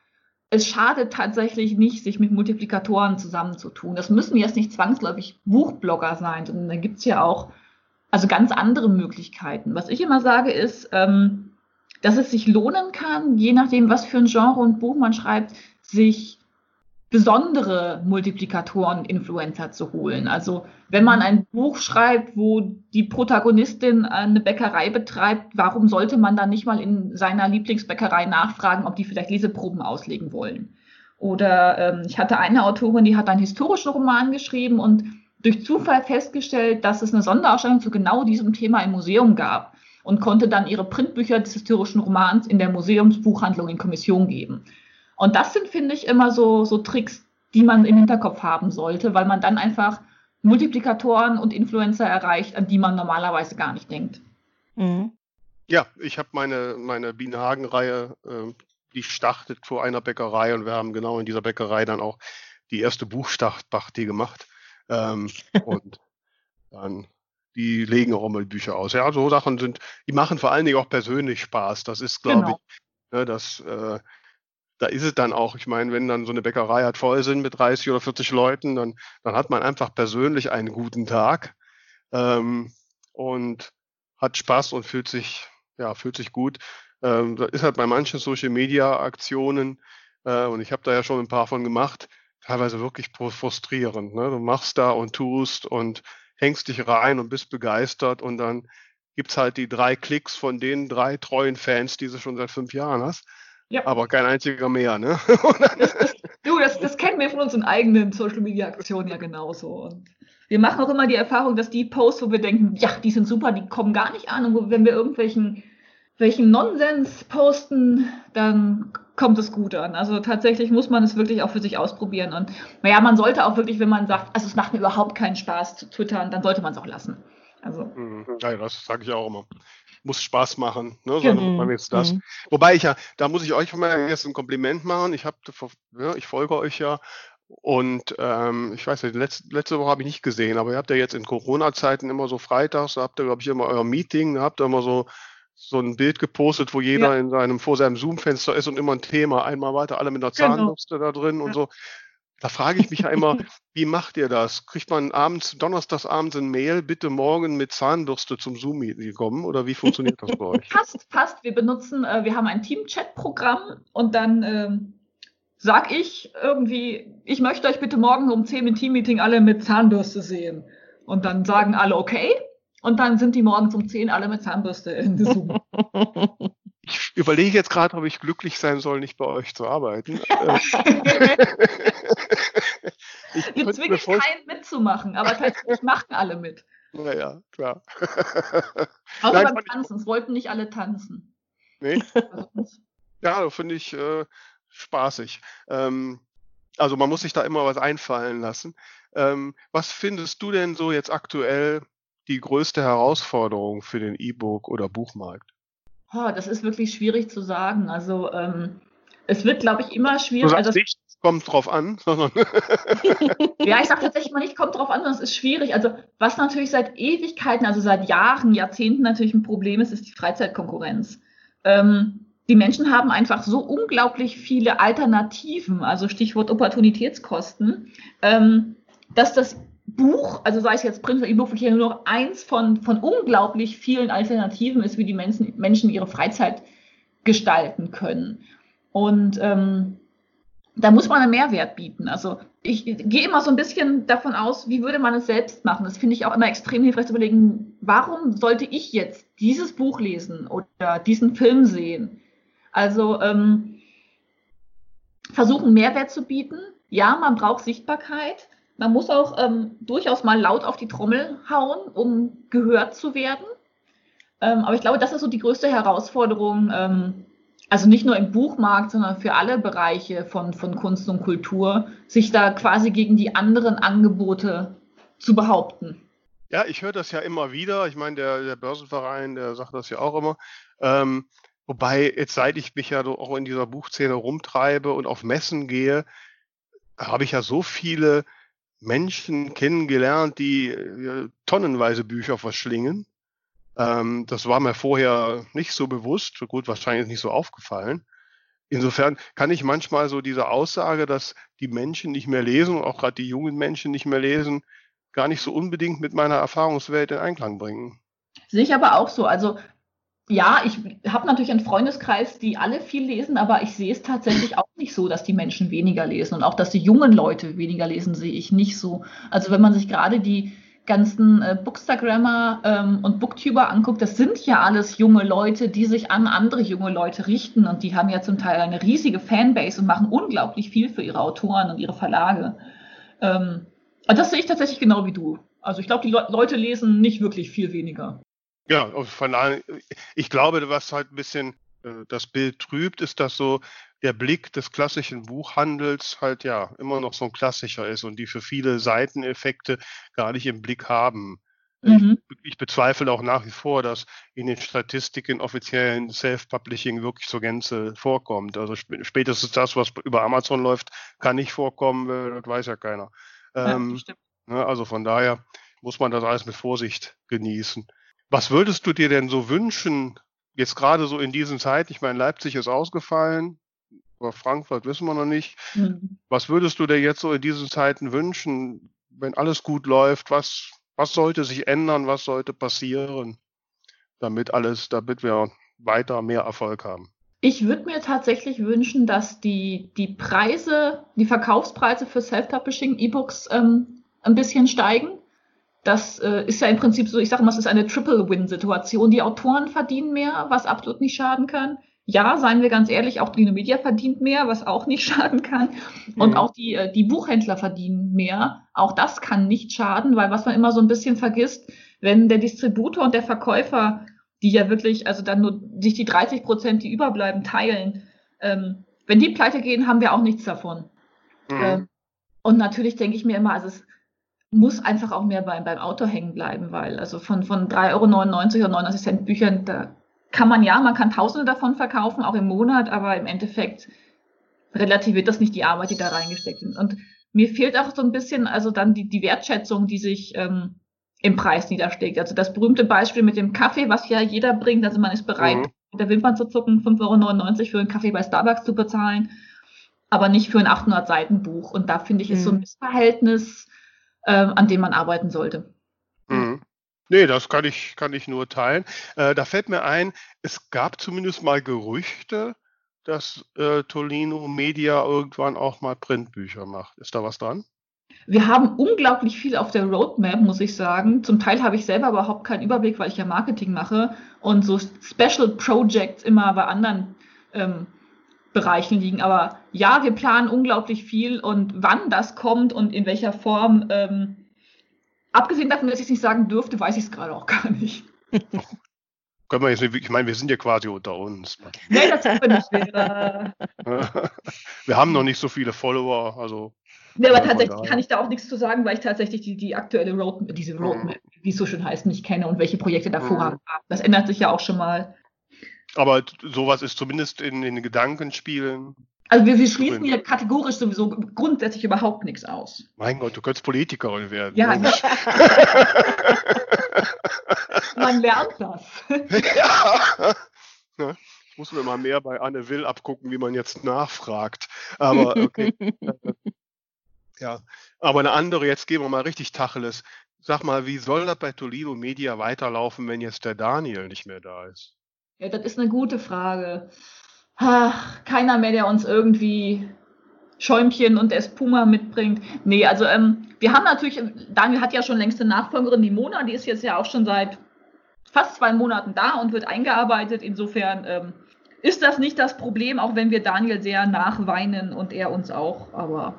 S6: es schadet tatsächlich nicht, sich mit Multiplikatoren zusammenzutun. Das müssen jetzt nicht zwangsläufig Buchblogger sein, sondern da gibt's ja auch also ganz andere Möglichkeiten. Was ich immer sage ist, ähm, dass es sich lohnen kann, je nachdem, was für ein Genre und Buch man schreibt, sich besondere Multiplikatoren Influencer zu holen. Also wenn man ein Buch schreibt, wo die Protagonistin eine Bäckerei betreibt, warum sollte man dann nicht mal in seiner Lieblingsbäckerei nachfragen, ob die vielleicht Leseproben auslegen wollen? Oder ähm, ich hatte eine Autorin, die hat einen historischen Roman geschrieben und durch Zufall festgestellt, dass es eine Sonderausstellung zu genau diesem Thema im Museum gab und konnte dann ihre Printbücher des historischen Romans in der Museumsbuchhandlung in Kommission geben. Und das sind, finde ich, immer so, so Tricks, die man im Hinterkopf haben sollte, weil man dann einfach Multiplikatoren und Influencer erreicht, an die man normalerweise gar nicht denkt.
S1: Mhm. Ja, ich habe meine, meine Bienenhagen-Reihe, äh, die startet vor einer Bäckerei und wir haben genau in dieser Bäckerei dann auch die erste Buchstartparty gemacht. Ähm, und dann, die legen auch immer die Bücher aus. Ja, so Sachen sind, die machen vor allen Dingen auch persönlich Spaß. Das ist, glaube genau. ich, ne, das, äh, da ist es dann auch, ich meine, wenn dann so eine Bäckerei hat voll sind mit 30 oder 40 Leuten, dann, dann hat man einfach persönlich einen guten Tag ähm, und hat Spaß und fühlt sich, ja, fühlt sich gut. Ähm, das ist halt bei manchen Social Media Aktionen, äh, und ich habe da ja schon ein paar von gemacht, teilweise wirklich frustrierend. Ne? Du machst da und tust und hängst dich rein und bist begeistert und dann gibt's halt die drei Klicks von den drei treuen Fans, die du schon seit fünf Jahren hast. Ja. Aber kein einziger mehr, ne?
S6: das, das, du, das, das kennen wir von unseren eigenen Social Media Aktionen ja genauso. Und wir machen auch immer die Erfahrung, dass die Posts, wo wir denken, ja, die sind super, die kommen gar nicht an. Und wenn wir irgendwelchen welchen Nonsens posten, dann kommt es gut an. Also tatsächlich muss man es wirklich auch für sich ausprobieren. Und naja, man sollte auch wirklich, wenn man sagt, also es macht mir überhaupt keinen Spaß zu twittern, dann sollte man es auch lassen. Also.
S1: Mhm. Ja, das sage ich auch immer muss Spaß machen. Ne? So, mhm. man jetzt das. Mhm. Wobei ich ja, da muss ich euch mal jetzt ein Kompliment machen. Ich habe, ja, ich folge euch ja und ähm, ich weiß nicht, letzte, letzte Woche habe ich nicht gesehen, aber ihr habt ja jetzt in Corona-Zeiten immer so freitags, da habt ihr, glaube ich, immer euer Meeting, da habt ihr immer so so ein Bild gepostet, wo jeder ja. in seinem vor seinem Zoom-Fenster ist und immer ein Thema. Einmal weiter, alle mit einer genau. Zahnbürste da drin ja. und so. Da frage ich mich ja immer, wie macht ihr das? Kriegt man abends, donnerstags abends ein Mail, bitte morgen mit Zahnbürste zum Zoom-Meeting kommen oder wie funktioniert das bei euch?
S6: Passt, passt. Wir benutzen, äh, wir haben ein Team-Chat-Programm und dann ähm, sag ich irgendwie, ich möchte euch bitte morgen um 10 im Team-Meeting alle mit Zahnbürste sehen. Und dann sagen alle okay. Und dann sind die morgens um 10 alle mit Zahnbürste in Zoom.
S1: Ich überlege jetzt gerade, ob ich glücklich sein soll, nicht bei euch zu arbeiten.
S6: Wir zwingen keinen mitzumachen, aber tatsächlich machen alle mit.
S1: Naja, klar.
S6: Außer beim Tanzen. Es wollten nicht alle tanzen.
S1: Nee? ja, finde ich äh, spaßig. Ähm, also man muss sich da immer was einfallen lassen. Ähm, was findest du denn so jetzt aktuell die größte Herausforderung für den E-Book- oder Buchmarkt?
S6: Oh, das ist wirklich schwierig zu sagen. Also ähm, es wird, glaube ich, immer schwierig. Also,
S1: nicht, kommt drauf an.
S6: ja, ich sage tatsächlich mal nicht, kommt drauf an, sondern es ist schwierig. Also was natürlich seit Ewigkeiten, also seit Jahren, Jahrzehnten natürlich ein Problem ist, ist die Freizeitkonkurrenz. Ähm, die Menschen haben einfach so unglaublich viele Alternativen, also Stichwort Opportunitätskosten, ähm, dass das Buch, also sei es jetzt Print oder E-Book, wirklich nur noch eins von, von unglaublich vielen Alternativen ist, wie die Menschen, Menschen ihre Freizeit gestalten können. Und ähm, da muss man einen Mehrwert bieten. Also ich gehe immer so ein bisschen davon aus, wie würde man es selbst machen. Das finde ich auch immer extrem hilfreich zu überlegen, warum sollte ich jetzt dieses Buch lesen oder diesen Film sehen? Also ähm, versuchen Mehrwert zu bieten. Ja, man braucht Sichtbarkeit, man muss auch ähm, durchaus mal laut auf die Trommel hauen, um gehört zu werden. Ähm, aber ich glaube, das ist so die größte Herausforderung, ähm, also nicht nur im Buchmarkt, sondern für alle Bereiche von, von Kunst und Kultur, sich da quasi gegen die anderen Angebote zu behaupten.
S1: Ja, ich höre das ja immer wieder. Ich meine, der, der Börsenverein, der sagt das ja auch immer. Ähm, wobei, jetzt seit ich mich ja auch in dieser Buchszene rumtreibe und auf Messen gehe, habe ich ja so viele Menschen kennengelernt, die äh, tonnenweise Bücher verschlingen. Ähm, das war mir vorher nicht so bewusst. Gut, wahrscheinlich nicht so aufgefallen. Insofern kann ich manchmal so diese Aussage, dass die Menschen nicht mehr lesen, auch gerade die jungen Menschen nicht mehr lesen, gar nicht so unbedingt mit meiner Erfahrungswelt in Einklang bringen.
S6: Sehe ich aber auch so. Also ja, ich habe natürlich einen Freundeskreis, die alle viel lesen, aber ich sehe es tatsächlich auch nicht so, dass die Menschen weniger lesen und auch, dass die jungen Leute weniger lesen, sehe ich nicht so. Also wenn man sich gerade die ganzen äh, Bookstagrammer ähm, und Booktuber anguckt, das sind ja alles junge Leute, die sich an andere junge Leute richten und die haben ja zum Teil eine riesige Fanbase und machen unglaublich viel für ihre Autoren und ihre Verlage. Ähm, das sehe ich tatsächlich genau wie du. Also ich glaube, die Le Leute lesen nicht wirklich viel weniger.
S1: Ja, von daher, ich glaube, was halt ein bisschen äh, das Bild trübt, ist, dass so der Blick des klassischen Buchhandels halt ja immer noch so ein klassischer ist und die für viele Seiteneffekte gar nicht im Blick haben. Mhm. Ich, ich, bezweifle auch nach wie vor, dass in den Statistiken offiziellen Self-Publishing wirklich zur Gänze vorkommt. Also spätestens das, was über Amazon läuft, kann nicht vorkommen, das weiß ja keiner. Ähm, ja, ne, also von daher muss man das alles mit Vorsicht genießen. Was würdest du dir denn so wünschen, jetzt gerade so in diesen Zeiten? Ich meine, Leipzig ist ausgefallen, aber Frankfurt wissen wir noch nicht. Mhm. Was würdest du dir jetzt so in diesen Zeiten wünschen, wenn alles gut läuft? Was was sollte sich ändern? Was sollte passieren, damit alles, damit wir weiter mehr Erfolg haben?
S6: Ich würde mir tatsächlich wünschen, dass die, die Preise, die Verkaufspreise für Self-Publishing E-Books ähm, ein bisschen steigen. Das äh, ist ja im Prinzip so, ich sage mal, es ist eine Triple-Win-Situation. Die Autoren verdienen mehr, was absolut nicht schaden kann ja, seien wir ganz ehrlich, auch die Media verdient mehr, was auch nicht schaden kann. Und auch die, äh, die Buchhändler verdienen mehr. Auch das kann nicht schaden, weil was man immer so ein bisschen vergisst, wenn der Distributor und der Verkäufer, die ja wirklich, also dann nur sich die 30 Prozent, die überbleiben, teilen, ähm, wenn die pleite gehen, haben wir auch nichts davon. Mhm. Ähm, und natürlich denke ich mir immer, also es muss einfach auch mehr beim, beim Autor hängen bleiben, weil also von, von 3,99 Euro oder 99 Cent Büchern, da kann man ja, man kann Tausende davon verkaufen, auch im Monat, aber im Endeffekt relativiert das nicht die Arbeit, die da reingesteckt ist. Und mir fehlt auch so ein bisschen, also dann die, die Wertschätzung, die sich ähm, im Preis niederschlägt. Also das berühmte Beispiel mit dem Kaffee, was ja jeder bringt, also man ist bereit, mhm. mit der Wimpern zu zucken, 5,99 Euro für einen Kaffee bei Starbucks zu bezahlen, aber nicht für ein 800-Seiten-Buch. Und da finde ich, ist so ein mhm. Missverhältnis, äh, an dem man arbeiten sollte.
S1: Mhm. Nee, das kann ich, kann ich nur teilen. Äh, da fällt mir ein, es gab zumindest mal Gerüchte, dass äh, Tolino Media irgendwann auch mal Printbücher macht. Ist da was dran?
S6: Wir haben unglaublich viel auf der Roadmap, muss ich sagen. Zum Teil habe ich selber überhaupt keinen Überblick, weil ich ja Marketing mache und so Special Projects immer bei anderen ähm, Bereichen liegen. Aber ja, wir planen unglaublich viel und wann das kommt und in welcher Form ähm, Abgesehen davon, dass ich es nicht sagen dürfte, weiß ich es gerade auch gar nicht.
S1: Können wir jetzt nicht, ich meine, wir sind ja quasi unter uns.
S6: Nee, das tun wir nicht. Wir,
S1: wir haben noch nicht so viele Follower, also.
S6: Nee, aber tatsächlich kann ich da auch nichts zu sagen, weil ich tatsächlich die, die aktuelle Roadmap, diese. Roadmap, mhm. wie es so schön heißt, nicht kenne und welche Projekte davor mhm. haben. Das ändert sich ja auch schon mal.
S1: Aber sowas ist zumindest in den Gedankenspielen
S6: also wir, wir schließen hier kategorisch sowieso grundsätzlich überhaupt nichts aus.
S1: Mein Gott, du könntest Politikerin werden.
S6: Ja, ne? man lernt das. ja.
S1: Ich muss mir mal mehr bei Anne Will abgucken, wie man jetzt nachfragt. Aber okay. ja, aber eine andere, jetzt gehen wir mal richtig Tacheles. Sag mal, wie soll das bei Toledo Media weiterlaufen, wenn jetzt der Daniel nicht mehr da ist?
S6: Ja, das ist eine gute Frage ach, keiner mehr, der uns irgendwie Schäumchen und Espuma mitbringt. Nee, also ähm, wir haben natürlich, Daniel hat ja schon längst eine Nachfolgerin, die Mona, die ist jetzt ja auch schon seit fast zwei Monaten da und wird eingearbeitet. Insofern ähm, ist das nicht das Problem, auch wenn wir Daniel sehr nachweinen und er uns auch. Aber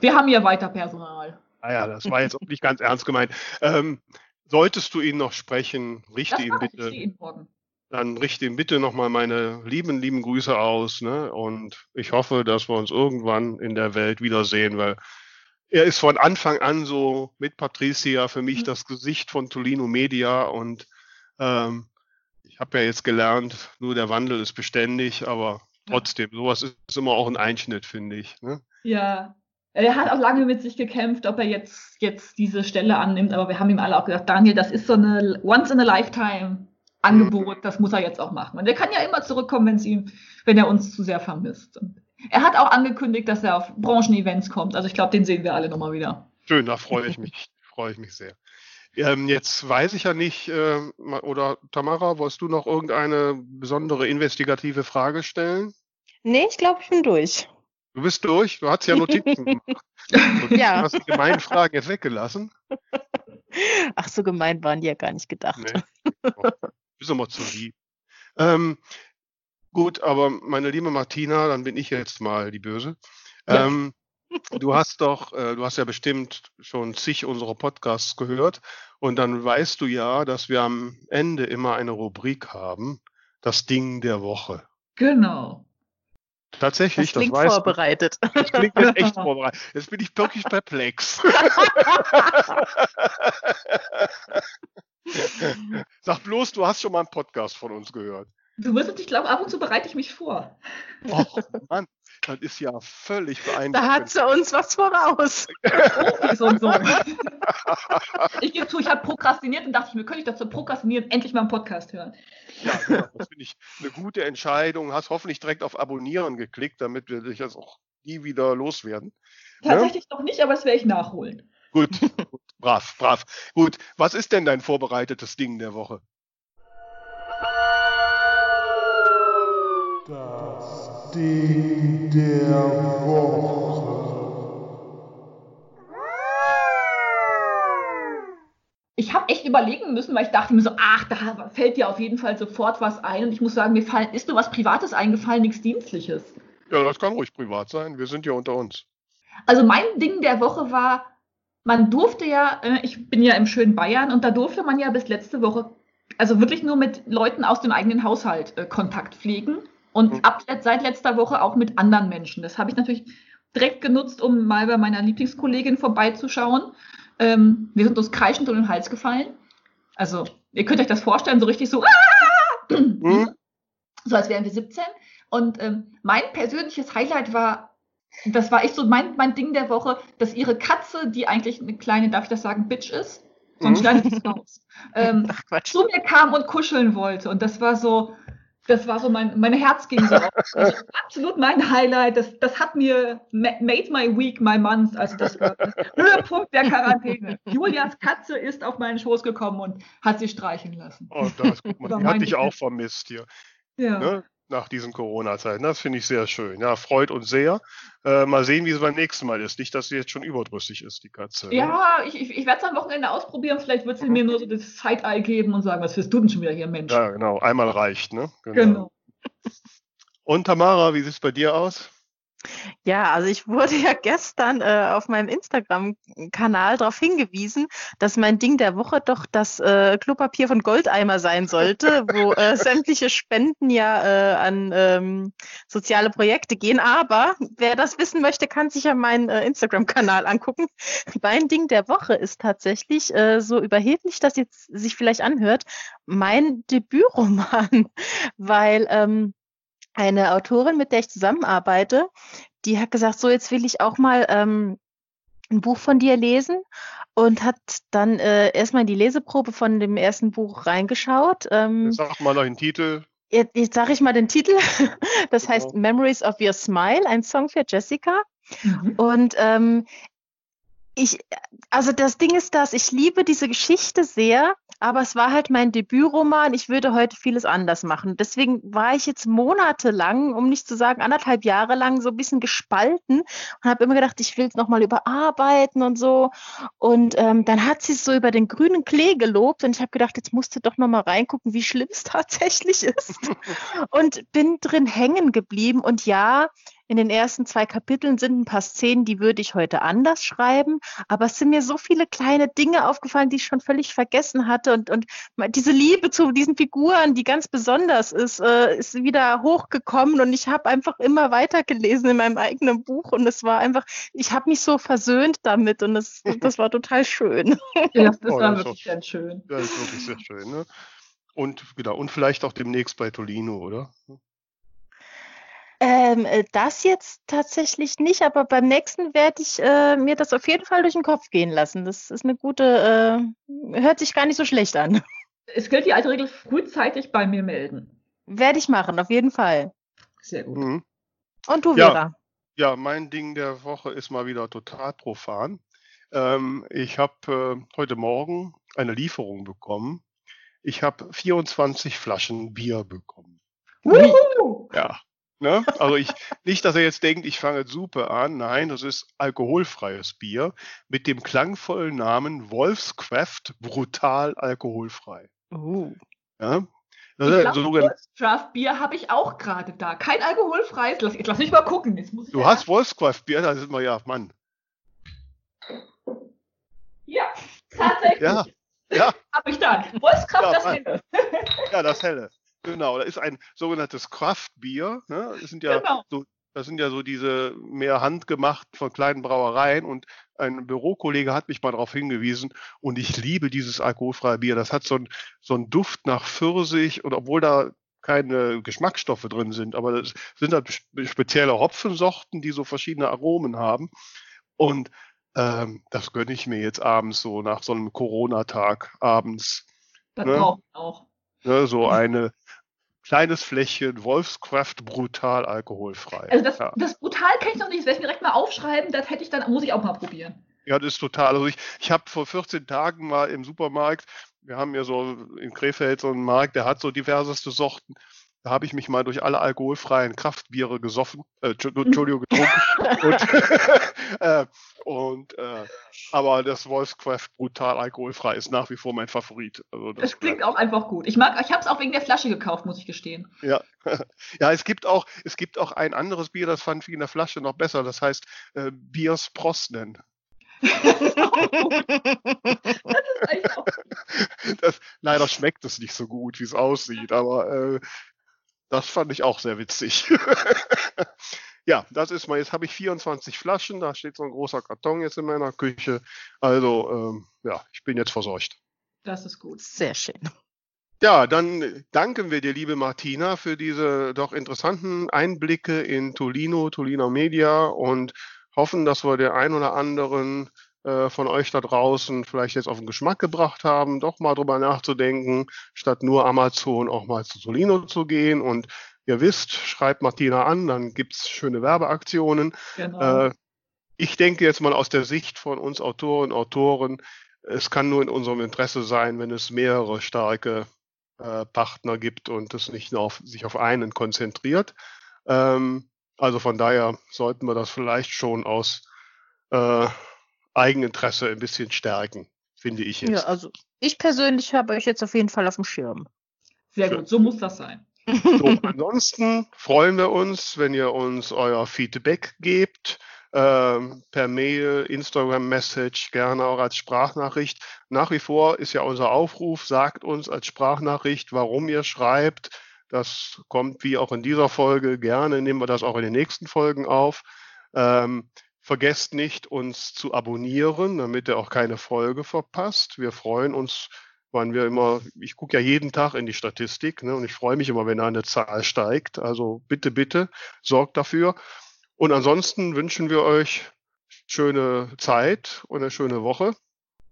S6: wir haben ja weiter Personal.
S1: Ah ja, das war jetzt auch nicht ganz ernst gemeint. Ähm, solltest du ihn noch sprechen, richte ihn bitte. Ich ihn morgen dann richte ihm bitte nochmal meine lieben, lieben Grüße aus. Ne? Und ich hoffe, dass wir uns irgendwann in der Welt wiedersehen, weil er ist von Anfang an so mit Patricia für mich mhm. das Gesicht von Tolino Media und ähm, ich habe ja jetzt gelernt, nur der Wandel ist beständig, aber trotzdem, sowas ist immer auch ein Einschnitt, finde ich. Ne?
S6: Ja, er hat auch lange mit sich gekämpft, ob er jetzt, jetzt diese Stelle annimmt, aber wir haben ihm alle auch gesagt, Daniel, das ist so eine Once in a Lifetime Angebot, das muss er jetzt auch machen. Und er kann ja immer zurückkommen, wenn ihm, wenn er uns zu sehr vermisst. Und er hat auch angekündigt, dass er auf Branchenevents kommt. Also ich glaube, den sehen wir alle nochmal wieder.
S1: Schön, da freue ich mich, freue ich mich sehr. Ähm, jetzt weiß ich ja nicht, äh, oder Tamara, wolltest du noch irgendeine besondere investigative Frage stellen?
S2: Nee, ich glaube, ich bin durch.
S1: Du bist durch? Du hast ja Notizen gemacht. ja. Du hast die gemeinen Fragen jetzt weggelassen.
S2: Ach, so gemein waren die ja gar nicht gedacht. Nee.
S1: Bist immer zu lieb. Ähm, gut, aber meine liebe Martina, dann bin ich jetzt mal die Böse. Ja. Ähm, du hast doch, äh, du hast ja bestimmt schon zig unserer Podcasts gehört und dann weißt du ja, dass wir am Ende immer eine Rubrik haben, das Ding der Woche.
S6: Genau.
S1: Tatsächlich,
S2: das klingt
S1: das weiß
S2: vorbereitet.
S1: ich. Das klingt jetzt echt vorbereitet. Jetzt bin ich wirklich perplex. Sag bloß, du hast schon mal einen Podcast von uns gehört.
S6: Du wirst es, ich glaube, ab und zu bereite ich mich vor.
S1: Och, Mann, das ist ja völlig
S2: Da hat
S1: beeindruckend.
S2: sie uns was voraus.
S6: Profis und so. Ich gebe zu, ich habe prokrastiniert und dachte ich mir, könnte ich dazu prokrastinieren, endlich mal einen Podcast hören.
S1: Ja, genau, das finde ich eine gute Entscheidung. Hast hoffentlich direkt auf Abonnieren geklickt, damit wir dich jetzt auch nie wieder loswerden.
S6: Tatsächlich noch nicht, aber das werde ich nachholen.
S1: Gut, brav, brav. Gut, was ist denn dein vorbereitetes Ding der Woche?
S7: Das Ding der Woche.
S6: Ich habe echt überlegen müssen, weil ich dachte mir so, ach, da fällt dir auf jeden Fall sofort was ein. Und ich muss sagen, mir fallen, ist nur was Privates eingefallen, nichts Dienstliches.
S1: Ja, das kann ruhig privat sein. Wir sind ja unter uns.
S6: Also mein Ding der Woche war, man durfte ja, äh, ich bin ja im schönen Bayern und da durfte man ja bis letzte Woche, also wirklich nur mit Leuten aus dem eigenen Haushalt äh, Kontakt pflegen und
S1: Mhm.
S6: ab seit letzter Woche auch mit anderen Menschen. Das habe ich natürlich direkt genutzt, um mal bei meiner Lieblingskollegin vorbeizuschauen. Ähm, wir sind uns kreischend um den Hals gefallen. Also ihr könnt euch das vorstellen, so richtig so, ah!
S1: Hm?
S6: so als wären wir 17. Und ähm, mein persönliches Highlight war, das war echt so mein, mein Ding der Woche, dass ihre Katze, die eigentlich eine kleine, darf ich das sagen, Bitch ist, sonst
S1: Mhm.
S6: schneidet es raus, ähm,
S2: Ach
S6: zu mir kam und kuscheln wollte. Und das war so, das war so mein, mein Herz ging so auf. Also absolut mein Highlight. Das, das hat mir ma- made my week, my month. Also das war das Höhepunkt der Quarantäne. Julias Katze ist auf meinen Schoß gekommen und hat sich streicheln lassen.
S1: Oh, das, guck mal, die hat
S6: Ding.
S1: auch vermisst hier.
S6: Ja.
S1: Ne? Nach diesen Corona-Zeiten. Das finde ich sehr schön. Ja, freut uns sehr. Äh, mal sehen, wie es beim nächsten Mal ist. Nicht, dass sie jetzt schon überdrüssig ist, die Katze. ne?
S6: Ja, ich, ich, ich werde es am Wochenende ausprobieren. Vielleicht wird sie mir nur so das Side-Eye geben und sagen, was wirst du denn schon wieder hier, Mensch?
S1: Ja, genau. Einmal reicht, ne?
S6: Genau.
S1: Und Tamara, wie sieht es bei dir aus?
S2: Ja, also ich wurde ja gestern äh, auf meinem Instagram-Kanal darauf hingewiesen, dass mein Ding der Woche doch das äh, Klopapier von Goldeimer sein sollte, wo äh, sämtliche Spenden ja äh, an ähm, soziale Projekte gehen. Aber wer das wissen möchte, kann sich ja meinen äh, Instagram-Kanal angucken. Mein Ding der Woche ist tatsächlich äh, so überheblich, dass jetzt sich vielleicht anhört, mein Debütroman, weil ähm, eine Autorin, mit der ich zusammenarbeite, die hat gesagt, so jetzt will ich auch mal ähm, ein Buch von dir lesen und hat dann äh, erstmal in die Leseprobe von dem ersten Buch reingeschaut. Ähm,
S1: Sag mal noch den Titel.
S2: jetzt jetzt sage ich mal den Titel. Das heißt
S1: Genau.
S2: Memories of Your Smile, ein Song für Jessica.
S6: Mhm.
S2: Und ähm, ich, also das Ding ist das, ich liebe diese Geschichte sehr, aber es war halt mein Debütroman. Ich würde heute vieles anders machen. Deswegen war ich jetzt monatelang, um nicht zu sagen anderthalb Jahre lang, so ein bisschen gespalten und habe immer gedacht, ich will es nochmal überarbeiten und so. Und ähm, dann hat sie es so über den grünen Klee gelobt und ich habe gedacht, jetzt musst du doch nochmal reingucken, wie schlimm es tatsächlich ist. und bin drin hängen geblieben. Und ja, in den ersten zwei Kapiteln sind ein paar Szenen, die würde ich heute anders schreiben, aber es sind mir so viele kleine Dinge aufgefallen, die ich schon völlig vergessen hatte und, und diese Liebe zu diesen Figuren, die ganz besonders ist, äh, ist wieder hochgekommen und ich habe einfach immer weitergelesen in meinem eigenen Buch und es war einfach, ich habe mich so versöhnt damit und das, das war total schön.
S6: Ja, das, das
S1: Oh,
S6: war
S1: das ist
S6: wirklich ganz schön.
S1: Ja, ist wirklich sehr schön, ne? Und genau, und vielleicht auch demnächst bei Tolino, oder?
S2: Ähm, äh, das jetzt tatsächlich nicht, aber beim nächsten werde ich äh, mir das auf jeden Fall durch den Kopf gehen lassen. Das ist eine gute, äh, hört sich gar nicht so schlecht an.
S6: Es gilt die alte Regel, frühzeitig bei mir melden.
S2: Werde ich machen, auf jeden Fall.
S6: Sehr gut.
S1: Mhm.
S2: Und du,
S1: Ja.
S2: Vera?
S1: Ja, mein Ding der Woche ist mal wieder total profan. Ähm, ich habe äh, heute Morgen eine Lieferung bekommen. Ich habe 24 Flaschen Bier bekommen.
S6: Wuhu!
S1: Ja. Ne? Also ich, nicht, dass er jetzt denkt, ich fange Suppe an. Nein, das ist alkoholfreies Bier mit dem klangvollen Namen Wolfscraft brutal alkoholfrei.
S2: Uh.
S1: Ja?
S6: Ich
S1: Das ist ein
S6: glaub, Draft Bier habe ich auch gerade da. Kein alkoholfreies. Lass, lass mich mal gucken. Jetzt muss ich
S1: du
S6: ja-
S1: hast Wolfscraft Bier, da sind wir ja, Mann.
S6: Ja, tatsächlich.
S1: Ja, ja.
S6: Habe ich da. Wolfskraft,
S1: Ja,
S6: das
S1: Mann.
S6: Helle.
S1: Ja, das helle. Genau, da ist ein sogenanntes Kraftbier. Ne? Das sind ja
S6: Genau.
S1: so Das sind ja so diese mehr handgemacht von kleinen Brauereien und ein Bürokollege hat mich mal darauf hingewiesen und ich liebe dieses alkoholfreie Bier. Das hat so einen so einen Duft nach Pfirsich und obwohl da keine Geschmacksstoffe drin sind, aber das sind halt spezielle Hopfensorten, die so verschiedene Aromen haben. Und ähm, das gönne ich mir jetzt abends so nach so einem Corona-Tag abends.
S6: Das
S1: Ne?
S6: braucht man auch.
S1: Ne, so eine kleines Fläschchen Wolfskraft brutal alkoholfrei.
S6: Also das,
S1: ja.
S6: das brutal kann ich noch nicht, das werde ich mir direkt mal aufschreiben, das hätte ich dann, muss ich auch mal probieren.
S1: ja, das ist total. Also ich, ich habe vor 14 Tagen mal im Supermarkt, wir haben ja so in Krefeld so einen Markt, der hat so diverseste Sorten. Da habe ich mich mal durch alle alkoholfreien Kraftbiere gesoffen, äh, Entschu- Entschuldigung, getrunken. und, äh, und äh, aber das Wolfskraft brutal alkoholfrei ist nach wie vor mein Favorit. Also
S6: Das klingt auch einfach gut. Ich mag, ich habe es auch wegen der Flasche gekauft, muss ich gestehen.
S1: Ja, ja, es gibt auch, es gibt auch ein anderes Bier, das fand ich in der Flasche noch besser. Das heißt äh, Biers Prosnen.
S6: Das ist auch
S1: Das, leider schmeckt es nicht so gut, wie es aussieht, aber äh, das fand ich auch sehr witzig. ja, das ist mal, jetzt habe ich 24 Flaschen, da steht so ein großer Karton jetzt in meiner Küche. Also, ähm, ja, ich bin jetzt versorgt.
S6: Das ist gut.
S2: Sehr schön.
S1: Ja, dann danken wir dir, liebe Martina, für diese doch interessanten Einblicke in Tolino, Tolino Media und hoffen, dass wir den ein oder anderen von euch da draußen vielleicht jetzt auf den Geschmack gebracht haben, doch mal drüber nachzudenken, statt nur Amazon auch mal zu Tolino zu gehen. Und ihr wisst, schreibt Martina an, dann gibt's schöne Werbeaktionen.
S6: Genau.
S1: Äh, ich denke jetzt mal aus der Sicht von uns Autoren und Autoren, es kann nur in unserem Interesse sein, wenn es mehrere starke äh, Partner gibt und es nicht nur auf, sich auf einen konzentriert. Ähm, also von daher sollten wir das vielleicht schon aus äh, Eigeninteresse ein bisschen stärken, finde ich
S2: Ja,
S1: jetzt.
S2: also ich persönlich habe euch jetzt auf jeden Fall auf dem Schirm.
S6: Sehr
S1: schön.
S6: gut, so muss das sein.
S1: So, ansonsten freuen wir uns, wenn ihr uns euer Feedback gebt. Ähm, per Mail, Instagram-Message, gerne auch als Sprachnachricht. Nach wie vor ist ja unser Aufruf, sagt uns als Sprachnachricht, warum ihr schreibt. Das kommt wie auch in dieser Folge. Gerne nehmen wir das auch in den nächsten Folgen auf. Ähm, vergesst nicht, uns zu abonnieren, damit ihr auch keine Folge verpasst. Wir freuen uns, wann wir immer, ich gucke ja jeden Tag in die Statistik ne, und ich freue mich immer, wenn da eine Zahl steigt. Also bitte, bitte, sorgt dafür. Und ansonsten wünschen wir euch schöne Zeit und eine schöne Woche.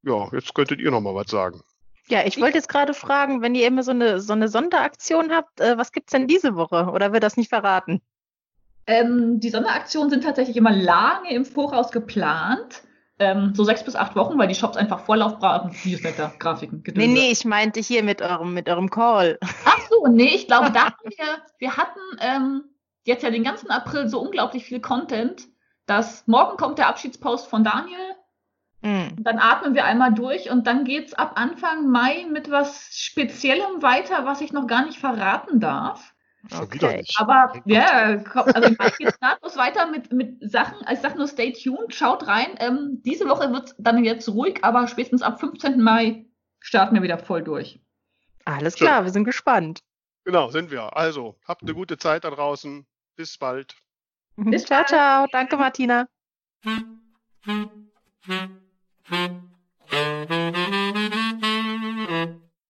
S1: Ja, jetzt könntet ihr noch mal was sagen.
S2: Ja, ich wollte jetzt gerade fragen, wenn ihr immer so eine, so eine Sonderaktion habt, äh, was gibt's denn diese Woche? Oder wird das nicht verraten?
S6: Ähm, die Sonderaktionen sind tatsächlich immer lange im Voraus geplant. Ähm, so sechs bis acht Wochen, weil die Shops einfach Vorlauf brauchen. Newsletter, Grafiken,
S2: Nee,
S6: Gedöns.
S2: nee, ich meinte hier mit eurem, mit eurem Call.
S6: Ach so, nee, ich glaube, da wir, wir hatten ähm, jetzt ja den ganzen April so unglaublich viel Content, dass morgen kommt der Abschiedspost von Daniel,
S2: Hm.
S6: dann atmen wir einmal durch und dann geht's ab Anfang Mai mit was Speziellem weiter, was ich noch gar nicht verraten darf.
S1: Schon wieder
S2: Okay.
S1: nicht.
S6: Aber ja, komm, also im Mai geht's nahtlos weiter mit, mit Sachen. Also ich sag nur, stay tuned, schaut rein. Ähm, diese Woche wird's dann jetzt ruhig, aber spätestens ab 15. Mai starten wir wieder voll durch.
S2: Alles
S1: Schön.
S2: klar, wir sind gespannt.
S1: Genau, sind wir. Also, habt eine gute Zeit da draußen. Bis bald.
S6: Bis
S2: ciao,
S6: bald.
S2: ciao. Danke, Martina.